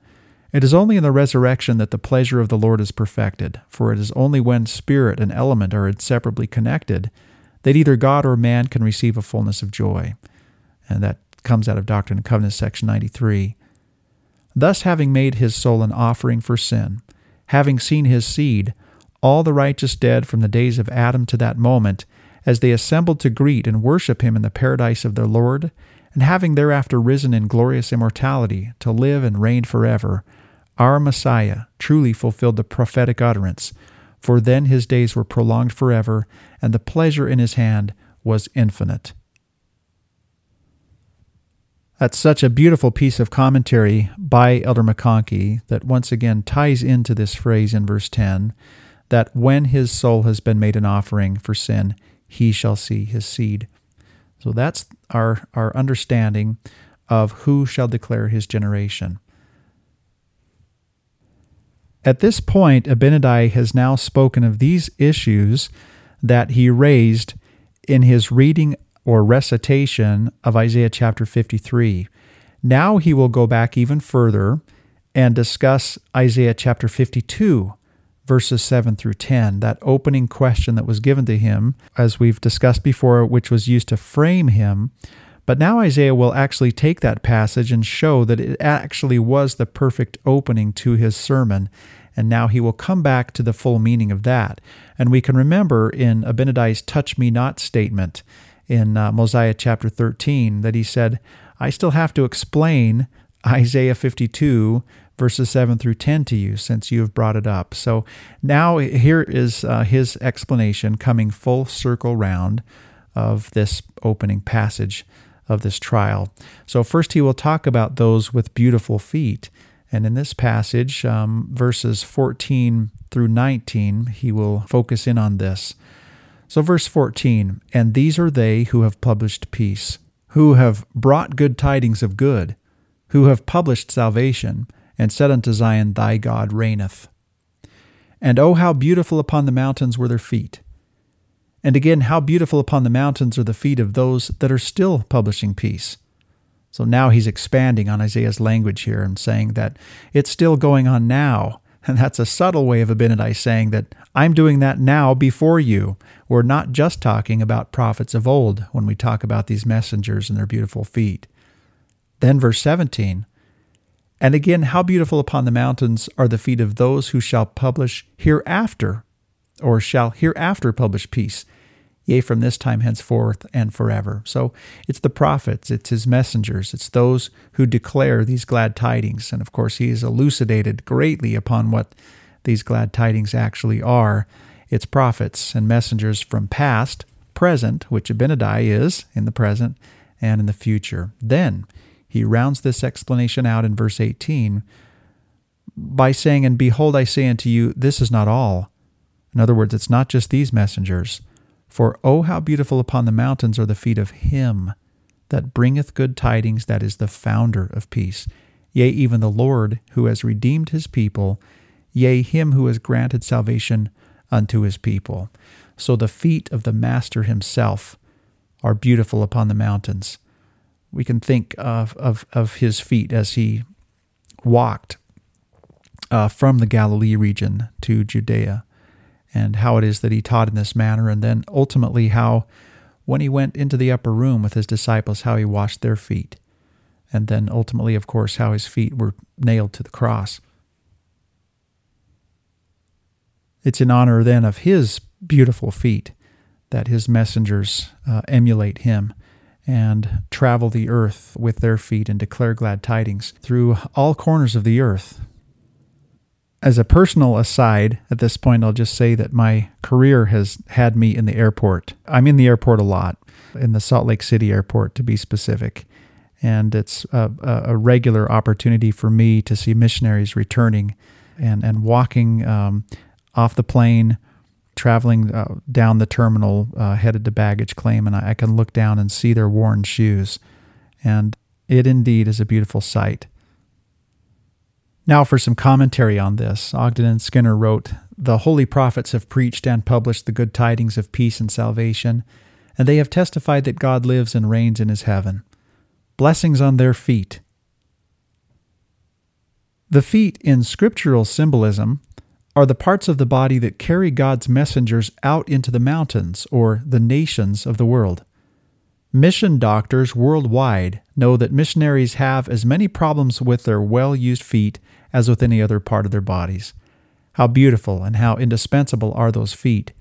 It is only in the resurrection that the pleasure of the Lord is perfected, for it is only when spirit and element are inseparably connected that either God or man can receive a fullness of joy. And that comes out of Doctrine and Covenants, section 93. Thus, having made his soul an offering for sin, having seen his seed, all the righteous dead from the days of Adam to that moment, as they assembled to greet and worship him in the paradise of their Lord, and having thereafter risen in glorious immortality to live and reign forever, our Messiah truly fulfilled the prophetic utterance for then his days were prolonged forever, and the pleasure in his hand was infinite. That's such a beautiful piece of commentary by Elder McConkie that once again ties into this phrase in verse 10 that when his soul has been made an offering for sin, he shall see his seed. So that's our, our understanding of who shall declare his generation. At this point, Abinadi has now spoken of these issues that he raised in his reading or recitation of Isaiah chapter 53. Now he will go back even further and discuss Isaiah chapter 52, verses 7 through 10, that opening question that was given to him, as we've discussed before, which was used to frame him. But now Isaiah will actually take that passage and show that it actually was the perfect opening to his sermon and now he will come back to the full meaning of that. And we can remember in Abinadi's touch me not statement in uh, Mosiah chapter 13 that he said, I still have to explain Isaiah 52 verses 7 through 10 to you since you have brought it up. So now here is uh, his explanation coming full circle round of this opening passage of this trial. So first he will talk about those with beautiful feet. And in this passage, um, verses 14 through 19, he will focus in on this. So, verse 14, and these are they who have published peace, who have brought good tidings of good, who have published salvation, and said unto Zion, Thy God reigneth. And oh, how beautiful upon the mountains were their feet. And again, how beautiful upon the mountains are the feet of those that are still publishing peace so now he's expanding on Isaiah's language here and saying that it's still going on now. And that's a subtle way of Abinadi saying that I'm doing that now before you. We're not just talking about prophets of old when we talk about these messengers and their beautiful feet. Then, verse 17 And again, how beautiful upon the mountains are the feet of those who shall publish hereafter, or shall hereafter publish peace yea, from this time henceforth and forever. So it's the prophets, it's his messengers, it's those who declare these glad tidings. And of course, he is elucidated greatly upon what these glad tidings actually are. It's prophets and messengers from past, present, which Abinadi is in the present, and in the future. Then he rounds this explanation out in verse 18 by saying, And behold, I say unto you, this is not all. In other words, it's not just these messengers. For oh, how beautiful upon the mountains are the feet of him that bringeth good tidings, that is the founder of peace. Yea, even the Lord, who has redeemed his people, yea, him who has granted salvation unto his people. So the feet of the Master himself are beautiful upon the mountains. We can think of, of, of his feet as he walked uh, from the Galilee region to Judea and how it is that he taught in this manner, and then ultimately how, when he went into the upper room with his disciples, how he washed their feet, and then ultimately, of course, how his feet were nailed to the cross. It's in honor then of his beautiful feet that his messengers uh, emulate him and travel the earth with their feet and declare glad tidings through all corners of the earth as a personal aside, at this point, I'll just say that my career has had me in the airport. I'm in the airport a lot, in the Salt Lake City airport to be specific. And it's a, a regular opportunity for me to see missionaries returning and, and walking um, off the plane, traveling uh, down the terminal uh, headed to baggage claim. And I, I can look down and see their worn shoes. And it indeed is a beautiful sight. Now, for some commentary on this, Ogden and Skinner wrote The holy prophets have preached and published the good tidings of peace and salvation, and they have testified that God lives and reigns in his heaven. Blessings on their feet. The feet, in scriptural symbolism, are the parts of the body that carry God's messengers out into the mountains or the nations of the world. Mission doctors worldwide know that missionaries have as many problems with their well used feet as with any other part of their bodies. How beautiful and how indispensable are those feet!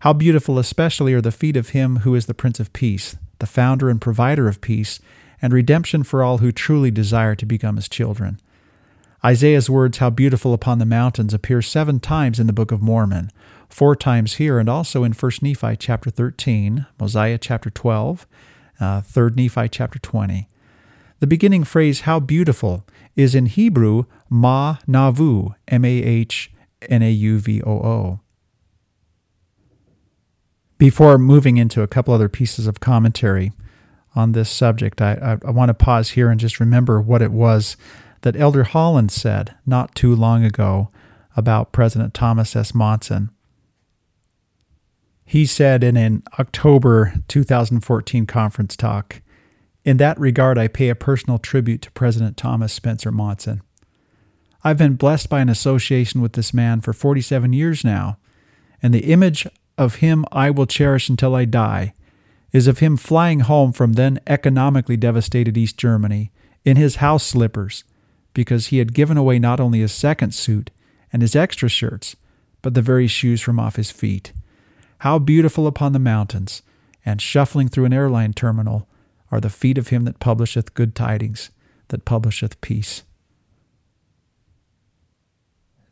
How beautiful, especially, are the feet of Him who is the Prince of Peace, the founder and provider of peace, and redemption for all who truly desire to become His children. Isaiah's words, How beautiful upon the mountains, appear seven times in the Book of Mormon, four times here, and also in 1 Nephi chapter 13, Mosiah chapter 12, uh, 3 Nephi chapter 20. The beginning phrase, How beautiful, is in Hebrew Ma Navu, M A H N A U V O O. Before moving into a couple other pieces of commentary on this subject, I, I, I want to pause here and just remember what it was that Elder Holland said not too long ago about President Thomas S. Monson. He said in an October 2014 conference talk, in that regard, I pay a personal tribute to President Thomas Spencer Monson. I've been blessed by an association with this man for 47 years now, and the image of him I will cherish until I die is of him flying home from then economically devastated East Germany in his house slippers because he had given away not only his second suit and his extra shirts, but the very shoes from off his feet. How beautiful upon the mountains, and shuffling through an airline terminal, are the feet of him that publisheth good tidings, that publisheth peace.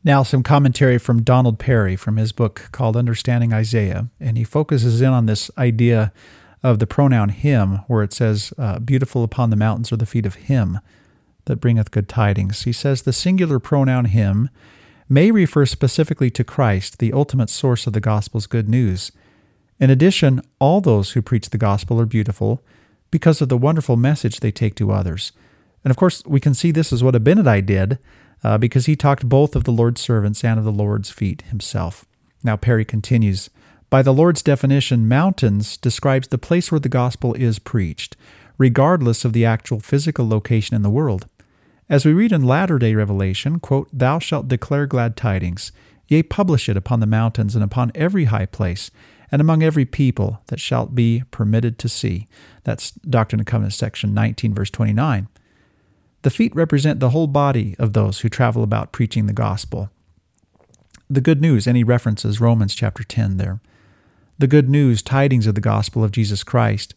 Now, some commentary from Donald Perry from his book called Understanding Isaiah, and he focuses in on this idea of the pronoun him, where it says, uh, Beautiful upon the mountains are the feet of him that bringeth good tidings. He says the singular pronoun him may refer specifically to Christ, the ultimate source of the gospel's good news. In addition, all those who preach the gospel are beautiful because of the wonderful message they take to others. And of course, we can see this is what Abinadi did uh, because he talked both of the Lord's servants and of the Lord's feet himself. Now, Perry continues By the Lord's definition, mountains describes the place where the gospel is preached, regardless of the actual physical location in the world. As we read in latter day Revelation, quote, Thou shalt declare glad tidings, yea, publish it upon the mountains and upon every high place, and among every people that shalt be permitted to see. That's Doctrine and Covenants, section 19, verse 29. The feet represent the whole body of those who travel about preaching the gospel. The good news, any references Romans chapter 10 there. The good news, tidings of the gospel of Jesus Christ.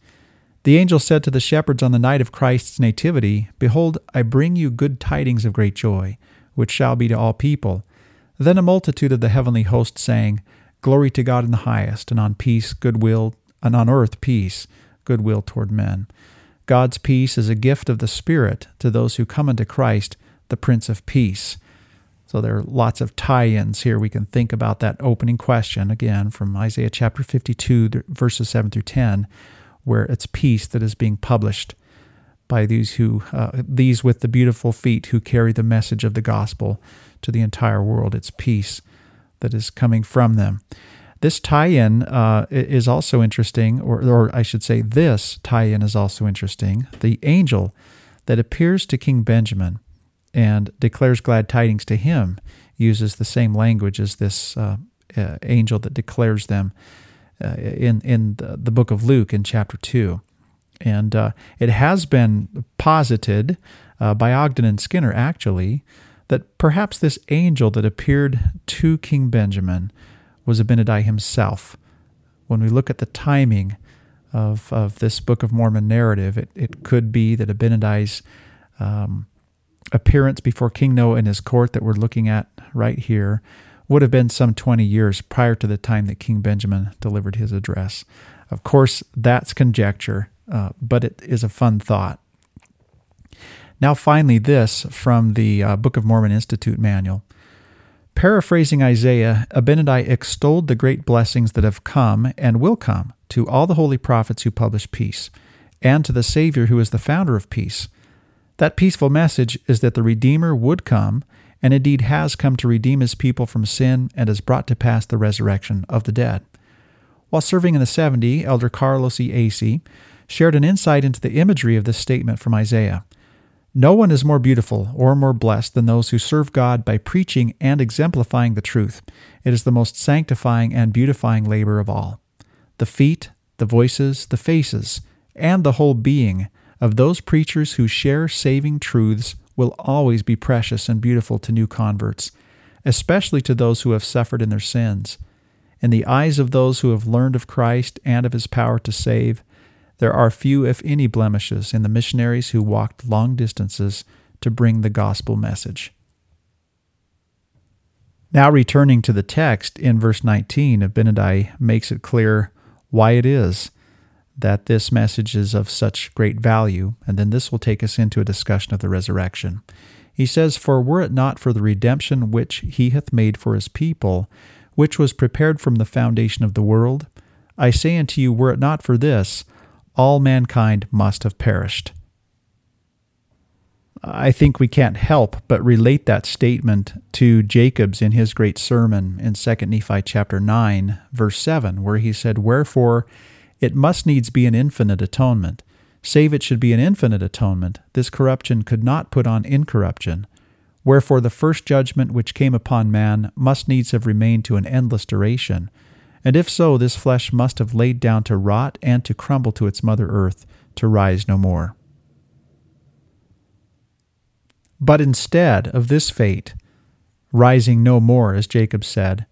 The angel said to the shepherds on the night of Christ's nativity, Behold, I bring you good tidings of great joy, which shall be to all people. Then a multitude of the heavenly host sang, Glory to God in the highest, and on peace, goodwill, and on earth peace, goodwill toward men. God's peace is a gift of the Spirit to those who come unto Christ, the Prince of Peace. So there are lots of tie ins here. We can think about that opening question again from Isaiah chapter 52, verses 7 through 10, where it's peace that is being published by these who uh, these with the beautiful feet who carry the message of the gospel to the entire world. It's peace that is coming from them. This tie in uh, is also interesting, or, or I should say, this tie in is also interesting. The angel that appears to King Benjamin and declares glad tidings to him uses the same language as this uh, uh, angel that declares them uh, in, in the, book of Luke in chapter 2. And uh, it has been posited uh, by Ogden and Skinner, actually, that perhaps this angel that appeared to King Benjamin was Abinadi himself. When we look at the timing of, of this Book of Mormon narrative, it, it could be that Abinadi's um, appearance before King Noah and his court that we're looking at right here would have been some 20 years prior to the time that King Benjamin delivered his address. Of course, that's conjecture, uh, but it is a fun thought. Now, finally, this from the uh, Book of Mormon Institute manual. Paraphrasing Isaiah, Abinadi extolled the great blessings that have come and will come to all the holy prophets who publish peace, and to the Savior who is the founder of peace. That peaceful message is that the Redeemer would come, and indeed has come to redeem his people from sin and has brought to pass the resurrection of the dead. While serving in the 70, Elder Carlos E. Asay shared an insight into the imagery of this statement from Isaiah. No one is more beautiful or more blessed than those who serve God by preaching and exemplifying the truth. It is the most sanctifying and beautifying labor of all. The feet, the voices, the faces, and the whole being of those preachers who share saving truths will always be precious and beautiful to new converts, especially to those who have suffered in their sins. In the eyes of those who have learned of Christ and of his power to save, there are few, if any, blemishes in the missionaries who walked long distances to bring the gospel message. Now, returning to the text in verse 19, Abinadi makes it clear why it is that this message is of such great value, and then this will take us into a discussion of the resurrection. He says, For were it not for the redemption which he hath made for his people, which was prepared from the foundation of the world, I say unto you, were it not for this, all mankind must have perished. I think we can't help but relate that statement to Jacob's in his great sermon in 2 Nephi chapter 9, verse 7, where he said, Wherefore it must needs be an infinite atonement. Save it should be an infinite atonement, this corruption could not put on incorruption. Wherefore the first judgment which came upon man must needs have remained to an endless duration, and if so, this flesh must have laid down to rot and to crumble to its mother earth, to rise no more. But instead of this fate, rising no more, as Jacob said,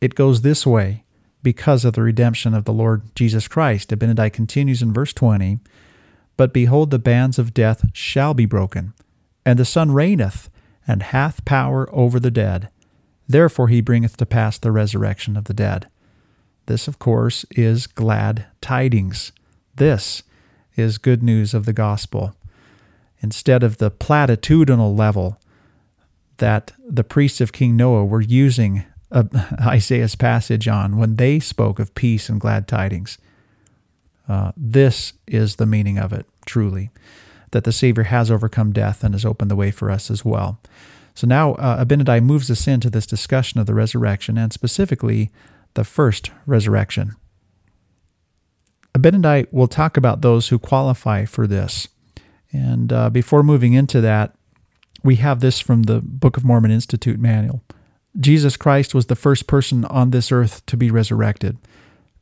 it goes this way because of the redemption of the Lord Jesus Christ. Abinadi continues in verse 20 But behold, the bands of death shall be broken, and the Son reigneth, and hath power over the dead Therefore he bringeth to pass the resurrection of the dead. This, of course, is glad tidings. This is good news of the gospel. Instead of the platitudinal level that the priests of King Noah were using uh, Isaiah's passage on when they spoke of peace and glad tidings, uh, this is the meaning of it, truly, that the Savior has overcome death and has opened the way for us as well. So now uh, Abinadi moves us into this discussion of the resurrection and specifically the first resurrection. Abinadi will talk about those who qualify for this. And uh, before moving into that, we have this from the Book of Mormon Institute manual. Jesus Christ was the first person on this earth to be resurrected.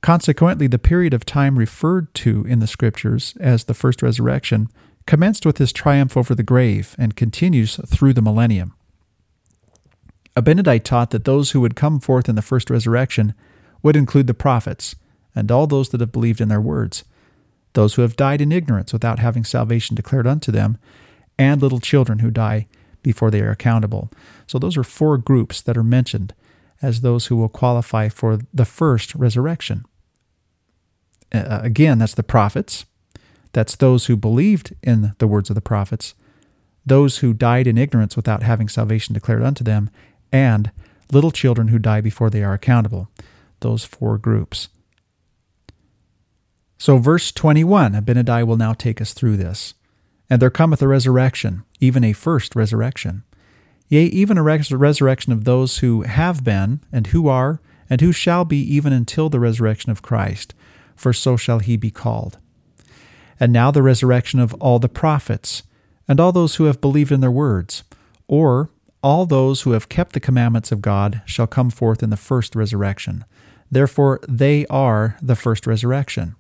Consequently, the period of time referred to in the scriptures as the first resurrection commenced with his triumph over the grave and continues through the millennium. Abinadi taught that those who would come forth in the first resurrection would include the prophets and all those that have believed in their words, those who have died in ignorance without having salvation declared unto them, and little children who die before they are accountable. So those are four groups that are mentioned as those who will qualify for the first resurrection. Uh, again, that's the prophets. That's those who believed in the words of the prophets, those who died in ignorance without having salvation declared unto them, and little children who die before they are accountable. Those four groups. So, verse 21, Abinadi will now take us through this. And there cometh a resurrection, even a first resurrection. Yea, even a res- resurrection of those who have been, and who are, and who shall be, even until the resurrection of Christ, for so shall he be called. And now the resurrection of all the prophets, and all those who have believed in their words, or all those who have kept the commandments of God shall come forth in the first resurrection. Therefore, they are the first resurrection.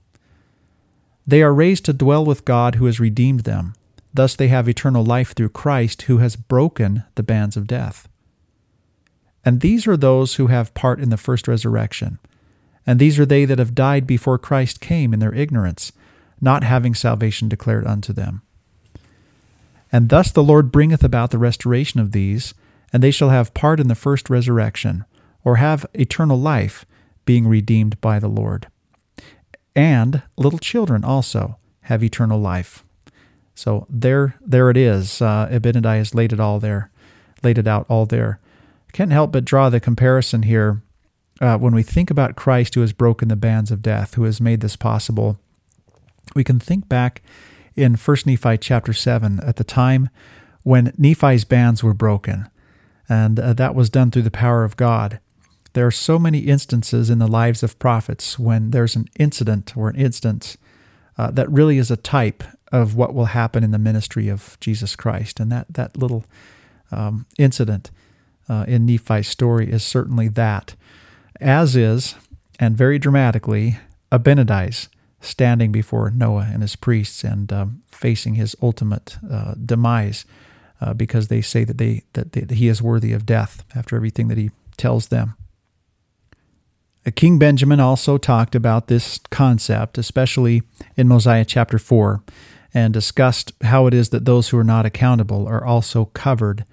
They are raised to dwell with God who has redeemed them. Thus they have eternal life through Christ who has broken the bands of death. And these are those who have part in the first resurrection. And these are they that have died before Christ came in their ignorance, not having salvation declared unto them. And thus the Lord bringeth about the restoration of these, and they shall have part in the first resurrection, or have eternal life, being redeemed by the Lord. And little children also have eternal life. So there, there it is. Uh, Abinadi has laid it all there, laid it out all there. Can't help but draw the comparison here. Uh, when we think about Christ who has broken the bands of death, who has made this possible, we can think back in 1 Nephi chapter 7 at the time when Nephi's bands were broken. And uh, that was done through the power of God. There are so many instances in the lives of prophets when there's an incident or an instance uh, that really is a type of what will happen in the ministry of Jesus Christ. And that, that little um, incident uh, in Nephi's story is certainly that, as is, and very dramatically, Abinadi's standing before Noah and his priests and um, facing his ultimate uh, demise uh, because they say that, they, that, they, that he is worthy of death after everything that he tells them. King Benjamin also talked about this concept, especially in Mosiah chapter 4, and discussed how it is that those who are not accountable are also covered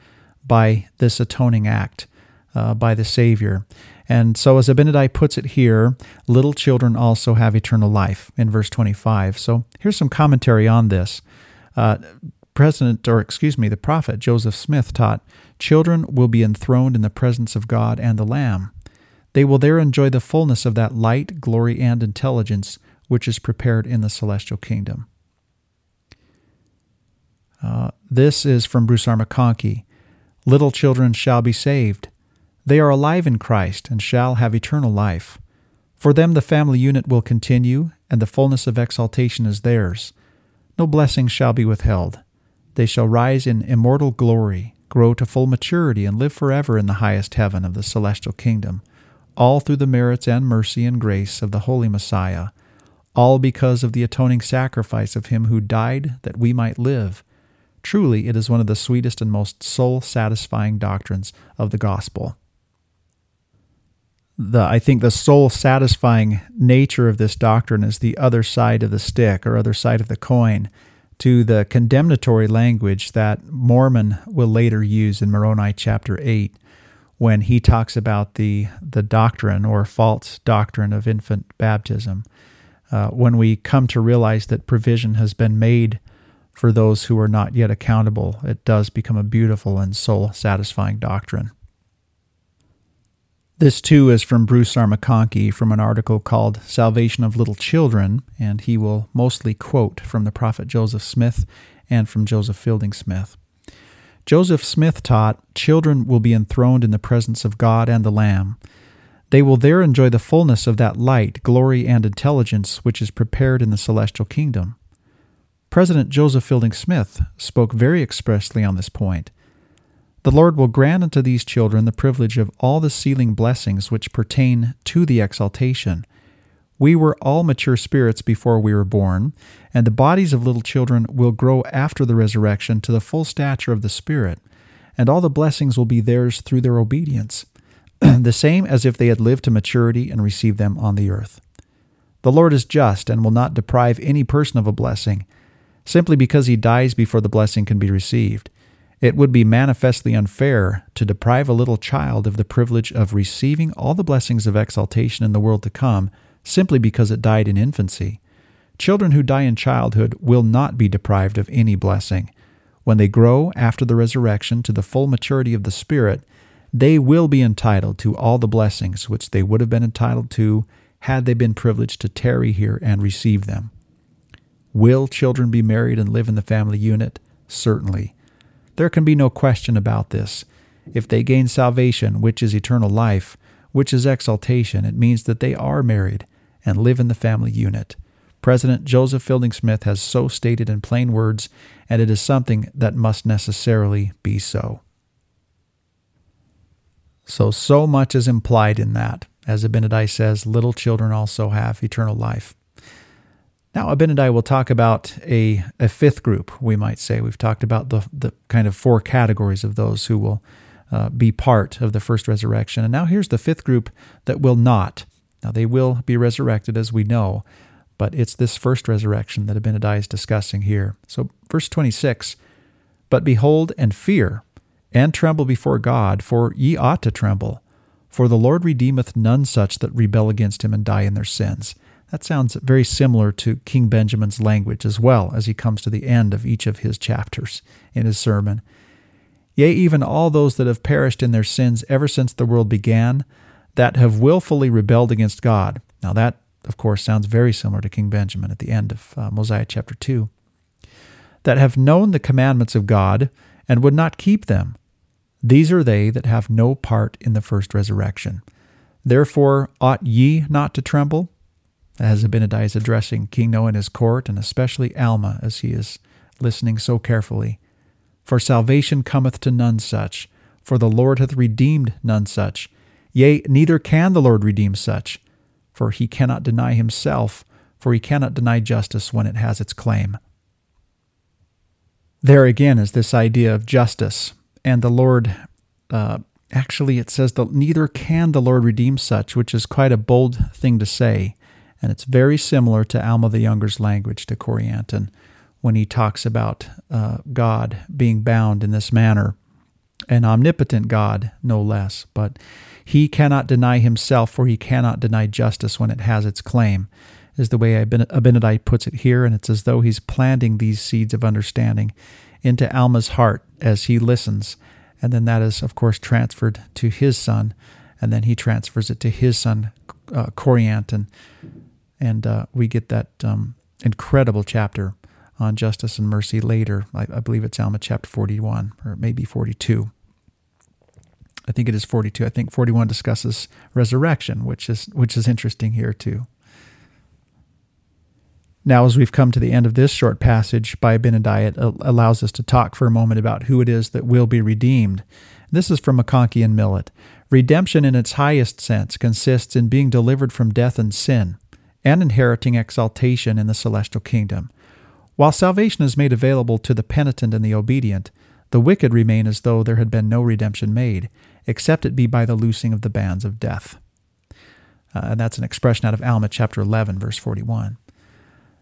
by this atoning act uh, by the Savior. And so, as Abinadi puts it here, little children also have eternal life in verse 25. So, here's some commentary on this. Uh, President, or excuse me, the prophet Joseph Smith taught children will be enthroned in the presence of God and the Lamb. They will there enjoy the fullness of that light, glory, and intelligence which is prepared in the celestial kingdom. Uh, this is from Bruce R. McConkie. Little children shall be saved. They are alive in Christ and shall have eternal life. For them the family unit will continue, and the fullness of exaltation is theirs. No blessing shall be withheld. They shall rise in immortal glory, grow to full maturity, and live forever in the highest heaven of the celestial kingdom, all through the merits and mercy and grace of the Holy Messiah, all because of the atoning sacrifice of Him who died that we might live. Truly, it is one of the sweetest and most soul satisfying doctrines of the gospel the I think the soul satisfying nature of this doctrine is the other side of the stick or other side of the coin to the condemnatory language that Mormon will later use in Moroni chapter 8 when he talks about the the doctrine or false doctrine of infant baptism. Uh, when we come to realize that provision has been made for those who are not yet accountable, it does become a beautiful and soul satisfying doctrine. This too is from Bruce R. McConkie from an article called Salvation of Little Children, and he will mostly quote from the prophet Joseph Smith and from Joseph Fielding Smith. Joseph Smith taught, Children will be enthroned in the presence of God and the Lamb. They will there enjoy the fullness of that light, glory, and intelligence which is prepared in the celestial kingdom. President Joseph Fielding Smith spoke very expressly on this point. The Lord will grant unto these children the privilege of all the sealing blessings which pertain to the exaltation. We were all mature spirits before we were born, and the bodies of little children will grow after the resurrection to the full stature of the Spirit, and all the blessings will be theirs through their obedience, the same as if they had lived to maturity and received them on the earth. The Lord is just and will not deprive any person of a blessing, simply because he dies before the blessing can be received It would be manifestly unfair to deprive a little child of the privilege of receiving all the blessings of exaltation in the world to come simply because it died in infancy. Children who die in childhood will not be deprived of any blessing. When they grow after the resurrection to the full maturity of the Spirit, they will be entitled to all the blessings which they would have been entitled to had they been privileged to tarry here and receive them. Will children be married and live in the family unit? Certainly. There can be no question about this. If they gain salvation, which is eternal life, which is exaltation, it means that they are married and live in the family unit. President Joseph Fielding Smith has so stated in plain words, and it is something that must necessarily be so. So, so much is implied in that. As Abinadi says, little children also have eternal life. Now, Abinadi will talk about a, a fifth group, we might say. We've talked about the, the kind of four categories of those who will uh, be part of the first resurrection. And now here's the fifth group that will not. Now, they will be resurrected, as we know, but it's this first resurrection that Abinadi is discussing here. So, verse 26 But behold, and fear, and tremble before God, for ye ought to tremble. For the Lord redeemeth none such that rebel against him and die in their sins. That sounds very similar to King Benjamin's language as well as he comes to the end of each of his chapters in his sermon. Yea, even all those that have perished in their sins ever since the world began, that have wilfully rebelled against God. Now, that, of course, sounds very similar to King Benjamin at the end of uh, Mosiah chapter 2. That have known the commandments of God and would not keep them. These are they that have no part in the first resurrection. Therefore, ought ye not to tremble? as Abinadi is addressing King Noah and his court, and especially Alma as he is listening so carefully. For salvation cometh to none such, for the Lord hath redeemed none such. Yea, neither can the Lord redeem such, for he cannot deny himself, for he cannot deny justice when it has its claim. There again is this idea of justice, and the Lord, uh, actually, it says that neither can the Lord redeem such, which is quite a bold thing to say. And it's very similar to Alma the Younger's language to Corianton when he talks about uh, God being bound in this manner, an omnipotent God, no less. But he cannot deny himself, for he cannot deny justice when it has its claim, is the way Abinadi puts it here. And it's as though he's planting these seeds of understanding into Alma's heart as he listens. And then that is, of course, transferred to his son. And then he transfers it to his son, uh, Corianton and uh, we get that um, incredible chapter on justice and mercy later. I, I, believe it's Alma chapter 41 or maybe 42. I think it is 42. I think 41 discusses resurrection, which is which is interesting here too. Now, as we've come to the end of this short passage by it allows us to talk for a moment about who it is that will be redeemed. This is from McConkie and Millet. Redemption, in its highest sense, consists in being delivered from death and sin and inheriting exaltation in the celestial kingdom. While salvation is made available to the penitent and the obedient, the wicked remain as though there had been no redemption made, except it be by the loosing of the bands of death. Uh, and that's an expression out of Alma chapter 11, verse 41.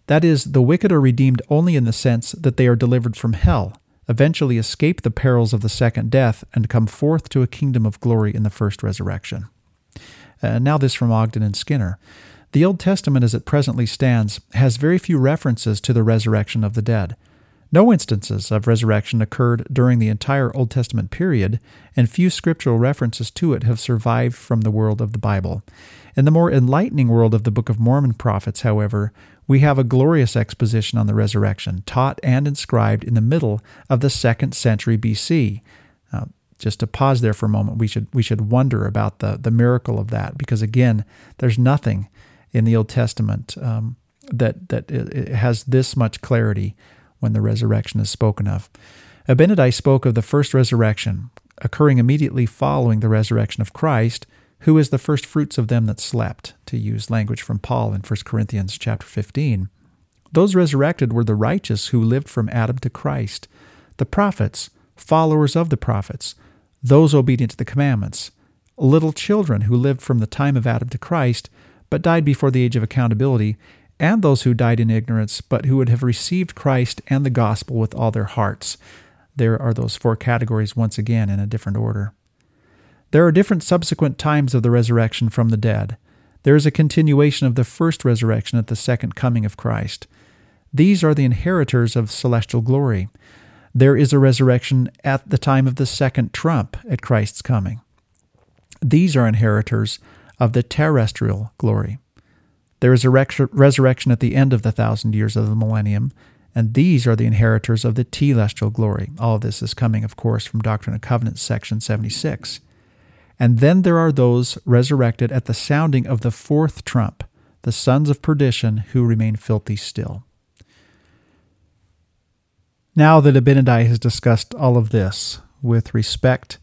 That is, the wicked are redeemed only in the sense that they are delivered from hell, eventually escape the perils of the second death, and come forth to a kingdom of glory in the first resurrection. Uh, now, this from Ogden and Skinner. The Old Testament, as it presently stands, has very few references to the resurrection of the dead. No instances of resurrection occurred during the entire Old Testament period, and few scriptural references to it have survived from the world of the Bible. In the more enlightening world of the Book of Mormon prophets, however, we have a glorious exposition on the resurrection, taught and inscribed in the middle of the second century BC. Uh, just to pause there for a moment, we should we should wonder about the the miracle of that, because again, there's nothing in the Old Testament um, that that has this much clarity when the resurrection is spoken of. Abinadi spoke of the first resurrection occurring immediately following the resurrection of Christ, who is the first fruits of them that slept, to use language from Paul in 1 Corinthians chapter 15. Those resurrected were the righteous who lived from Adam to Christ, the prophets, followers of the prophets, those obedient to the commandments, little children who lived from the time of Adam to Christ, but died before the age of accountability, and those who died in ignorance, but who would have received Christ and the gospel with all their hearts. there are those four categories once again in a different order. There are different subsequent times of the resurrection from the dead. There is a continuation of the first resurrection at the second coming of Christ. These are the inheritors of celestial glory. There is a resurrection at the time of the second trump at Christ's coming. These are inheritors of the terrestrial glory. There is a resurrection at the end of the thousand years of the millennium, and these are the inheritors of the telestial glory. All of this is coming, of course, from Doctrine and Covenants, section 76. And then there are those resurrected at the sounding of the fourth trump, the sons of perdition who remain filthy still. Now that Abinadi has discussed all of this with respect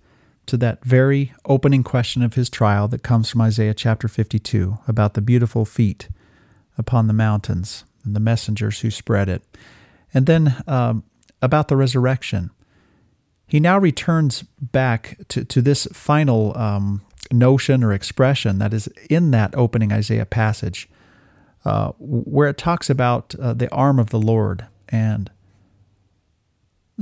to that very opening question of his trial that comes from Isaiah chapter 52 about the beautiful feet upon the mountains and the messengers who spread it, and then um, about the resurrection. He now returns back to, to this final um, notion or expression that is in that opening Isaiah passage, uh, where it talks about uh, the arm of the Lord and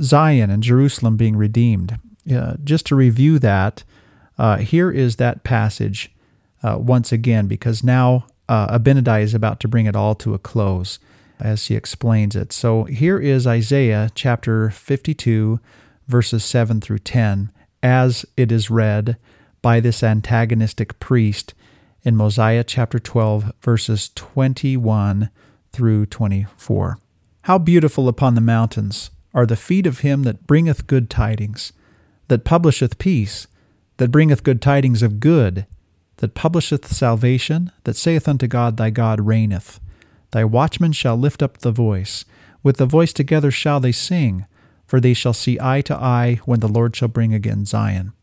Zion and Jerusalem being redeemed uh, just to review that, uh, here is that passage uh, once again, because now uh, Abinadi is about to bring it all to a close as he explains it. So here is Isaiah chapter 52, verses 7 through 10, as it is read by this antagonistic priest in Mosiah chapter 12, verses 21 through 24. How beautiful upon the mountains are the feet of him that bringeth good tidings that publisheth peace, that bringeth good tidings of good, that publisheth salvation, that saith unto God, Thy God reigneth. Thy watchmen shall lift up the voice. With the voice together shall they sing, for they shall see eye to eye when the Lord shall bring again Zion.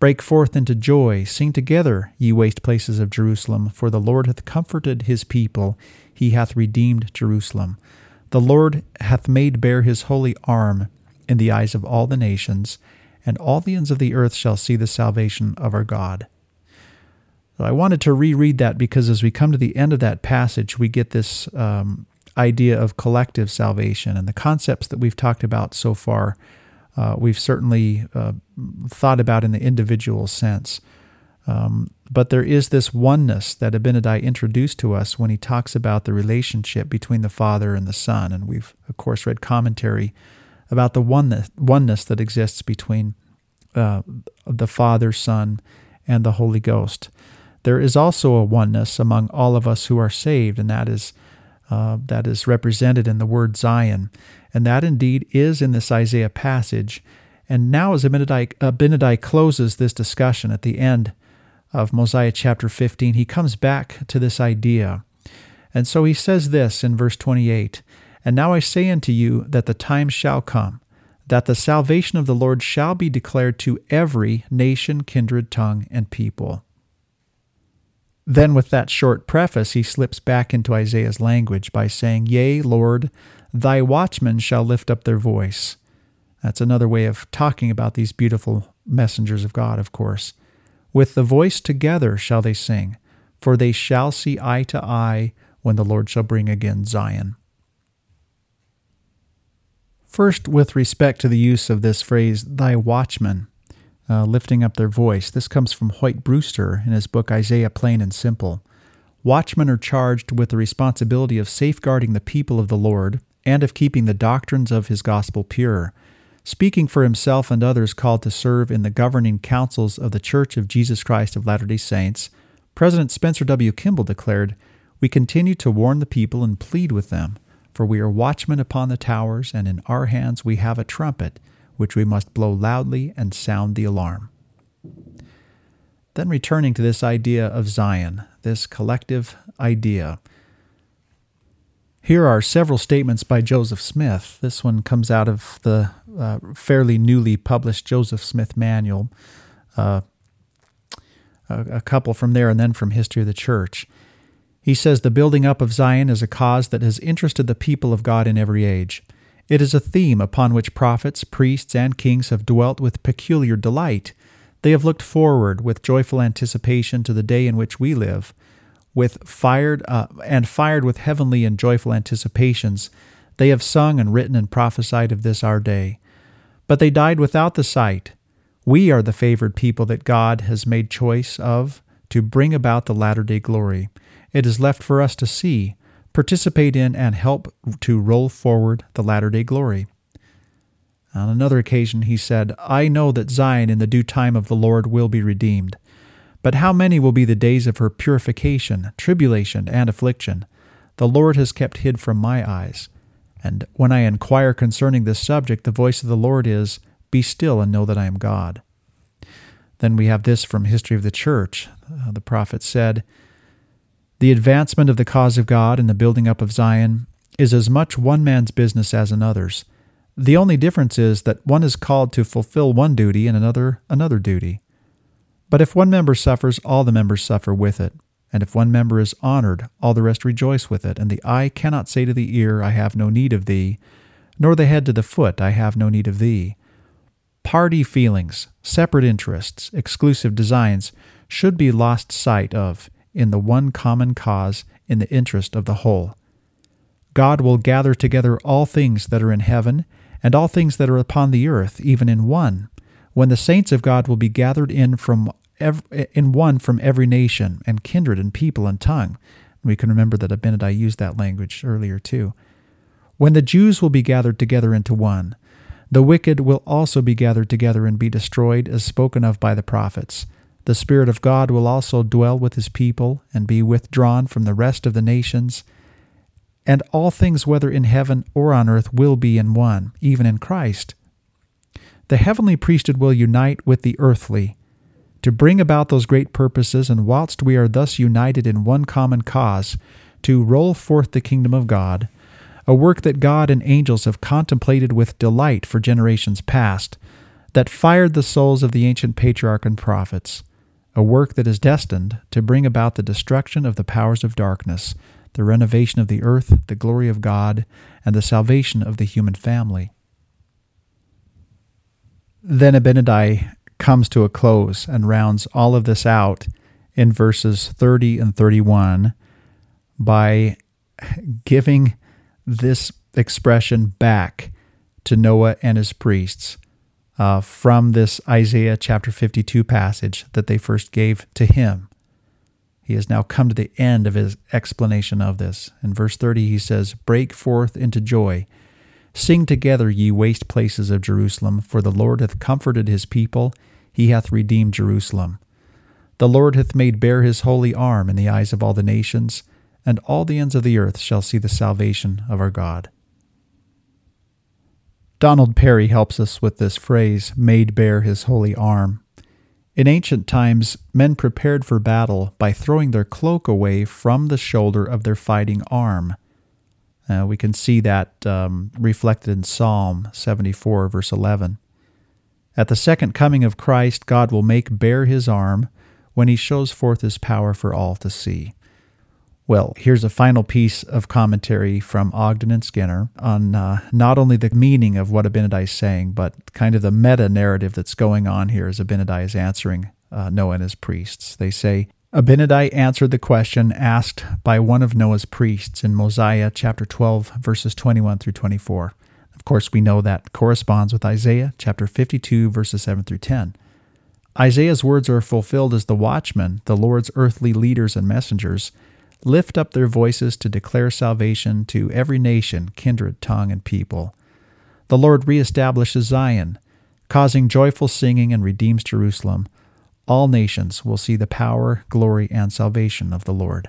Break forth into joy, sing together, ye waste places of Jerusalem, for the Lord hath comforted his people, he hath redeemed Jerusalem. The Lord hath made bare his holy arm in the eyes of all the nations, and all the ends of the earth shall see the salvation of our God. So I wanted to reread that because as we come to the end of that passage, we get this um, idea of collective salvation and the concepts that we've talked about so far. Uh, we've certainly uh, thought about in the individual sense. Um, but there is this oneness that Abinadi introduced to us when he talks about the relationship between the Father and the Son. And we've, of course, read commentary about the oneness, oneness that exists between uh, the Father, Son, and the Holy Ghost. There is also a oneness among all of us who are saved, and that is uh, that is represented in the word Zion, and that indeed is in this Isaiah passage. And now, as Abinadi, Abinadi closes this discussion at the end of Mosiah chapter 15, he comes back to this idea. And so he says this in verse 28 and now I say unto you that the time shall come, that the salvation of the Lord shall be declared to every nation, kindred, tongue, and people. Then, with that short preface, he slips back into Isaiah's language by saying, Yea, Lord, thy watchmen shall lift up their voice. That's another way of talking about these beautiful messengers of God, of course. With the voice together shall they sing, for they shall see eye to eye when the Lord shall bring again Zion. First, with respect to the use of this phrase, thy watchmen, uh, lifting up their voice, this comes from Hoyt Brewster in his book Isaiah Plain and Simple. Watchmen are charged with the responsibility of safeguarding the people of the Lord and of keeping the doctrines of his gospel pure. Speaking for himself and others called to serve in the governing councils of the Church of Jesus Christ of Latter day Saints, President Spencer W. Kimball declared, We continue to warn the people and plead with them for we are watchmen upon the towers, and in our hands we have a trumpet, which we must blow loudly and sound the alarm. Then returning to this idea of Zion, this collective idea. Here are several statements by Joseph Smith. This one comes out of the uh, fairly newly published Joseph Smith Manual, uh, a, a couple from there, and then from History of the Church. He says the building up of Zion is a cause that has interested the people of God in every age. It is a theme upon which prophets, priests, and kings have dwelt with peculiar delight. They have looked forward with joyful anticipation to the day in which we live, with fired uh, and fired with heavenly and joyful anticipations. They have sung and written and prophesied of this our day. But they died without the sight. We are the favored people that God has made choice of to bring about the latter day glory. It is left for us to see, participate in, and help to roll forward the latter day glory. On another occasion, he said, I know that Zion in the due time of the Lord will be redeemed. But how many will be the days of her purification, tribulation, and affliction? The Lord has kept hid from my eyes. And when I inquire concerning this subject, the voice of the Lord is, Be still and know that I am God. Then we have this from History of the Church. Uh, the prophet said, The advancement of the cause of God and the building up of Zion is as much one man's business as another's. The only difference is that one is called to fulfill one duty and another another duty. But if one member suffers, all the members suffer with it. And if one member is honored, all the rest rejoice with it. And the eye cannot say to the ear, I have no need of thee, nor the head to the foot, I have no need of thee. Party feelings, separate interests, exclusive designs should be lost sight of in the one common cause in the interest of the whole. God will gather together all things that are in heaven and all things that are upon the earth, even in one, when the saints of God will be gathered in from every, in one from every nation and kindred and people and tongue. We can remember that Abinadi used that language earlier too. When the Jews will be gathered together into one, the wicked will also be gathered together and be destroyed, as spoken of by the prophets. The Spirit of God will also dwell with his people and be withdrawn from the rest of the nations. And all things, whether in heaven or on earth, will be in one, even in Christ. The heavenly priesthood will unite with the earthly, to bring about those great purposes, and whilst we are thus united in one common cause, to roll forth the kingdom of God, a work that God and angels have contemplated with delight for generations past, that fired the souls of the ancient patriarch and prophets, a work that is destined to bring about the destruction of the powers of darkness, the renovation of the earth, the glory of God, and the salvation of the human family. Then Abinadi comes to a close and rounds all of this out in verses 30 and 31 by giving this expression back to Noah and his priests uh, from this Isaiah chapter 52 passage that they first gave to him. He has now come to the end of his explanation of this. In verse 30, he says, Break forth into joy. Sing together, ye waste places of Jerusalem, for the Lord hath comforted his people he hath redeemed Jerusalem. The Lord hath made bare his holy arm in the eyes of all the nations, and all the ends of the earth shall see the salvation of our God. Donald Parry helps us with this phrase, made bare his holy arm. In ancient times, men prepared for battle by throwing their cloak away from the shoulder of their fighting arm. Uh, we can see that um, reflected in Psalm 74, verse 11. At the second coming of Christ, God will make bare his arm when he shows forth his power for all to see. Well, here's a final piece of commentary from Ogden and Skinner on uh, not only the meaning of what Abinadi is saying, but kind of the meta narrative that's going on here as Abinadi is answering uh, Noah and his priests. They say, Abinadi answered the question asked by one of Noah's priests in Mosiah chapter 12, verses 21 through 24. Of course, we know that corresponds with Isaiah chapter 52, verses 7 through 10. Isaiah's words are fulfilled as the watchmen, the Lord's earthly leaders and messengers, lift up their voices to declare salvation to every nation, kindred, tongue, and people. The Lord reestablishes Zion, causing joyful singing and redeems Jerusalem. All nations will see the power, glory, and salvation of the Lord.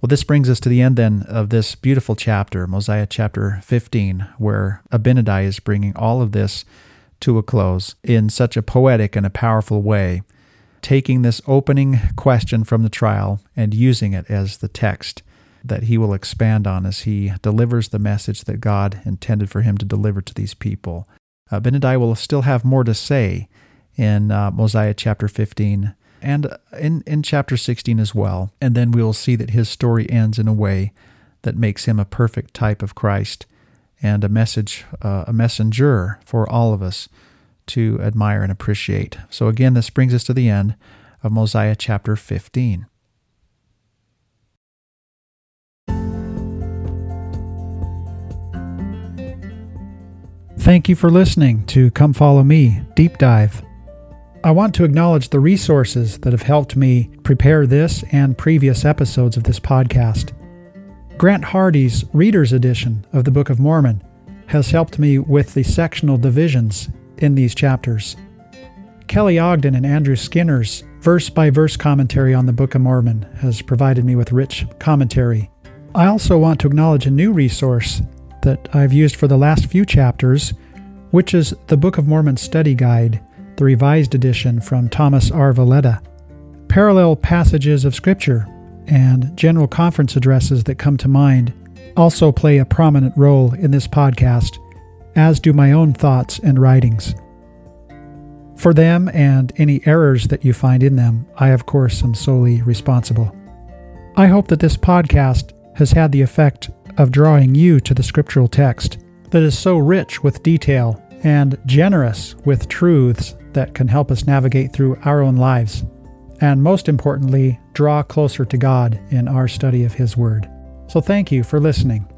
Well, this brings us to the end then of this beautiful chapter, Mosiah chapter 15, where Abinadi is bringing all of this to a close in such a poetic and a powerful way, taking this opening question from the trial and using it as the text that he will expand on as he delivers the message that God intended for him to deliver to these people. Abinadi will still have more to say in uh, Mosiah chapter 15 and in, in chapter 16 as well. And then we will see that his story ends in a way that makes him a perfect type of Christ and a message, uh, a messenger for all of us to admire and appreciate. So again, this brings us to the end of Mosiah chapter 15. Thank you for listening to Come Follow Me Deep Dive. I want to acknowledge the resources that have helped me prepare this and previous episodes of this podcast. Grant Hardy's Reader's Edition of the Book of Mormon has helped me with the sectional divisions in these chapters. Kelly Ogden and Andrew Skinner's verse by verse commentary on the Book of Mormon has provided me with rich commentary. I also want to acknowledge a new resource that I've used for the last few chapters, which is the Book of Mormon Study Guide, the revised edition from Thomas R. Valletta. Parallel passages of Scripture and general conference addresses that come to mind also play a prominent role in this podcast, as do my own thoughts and writings. For them and any errors that you find in them, I, of course, am solely responsible. I hope that this podcast has had the effect of drawing you to the scriptural text that is so rich with detail and generous with truths that can help us navigate through our own lives, and most importantly, draw closer to God in our study of His Word. So thank you for listening.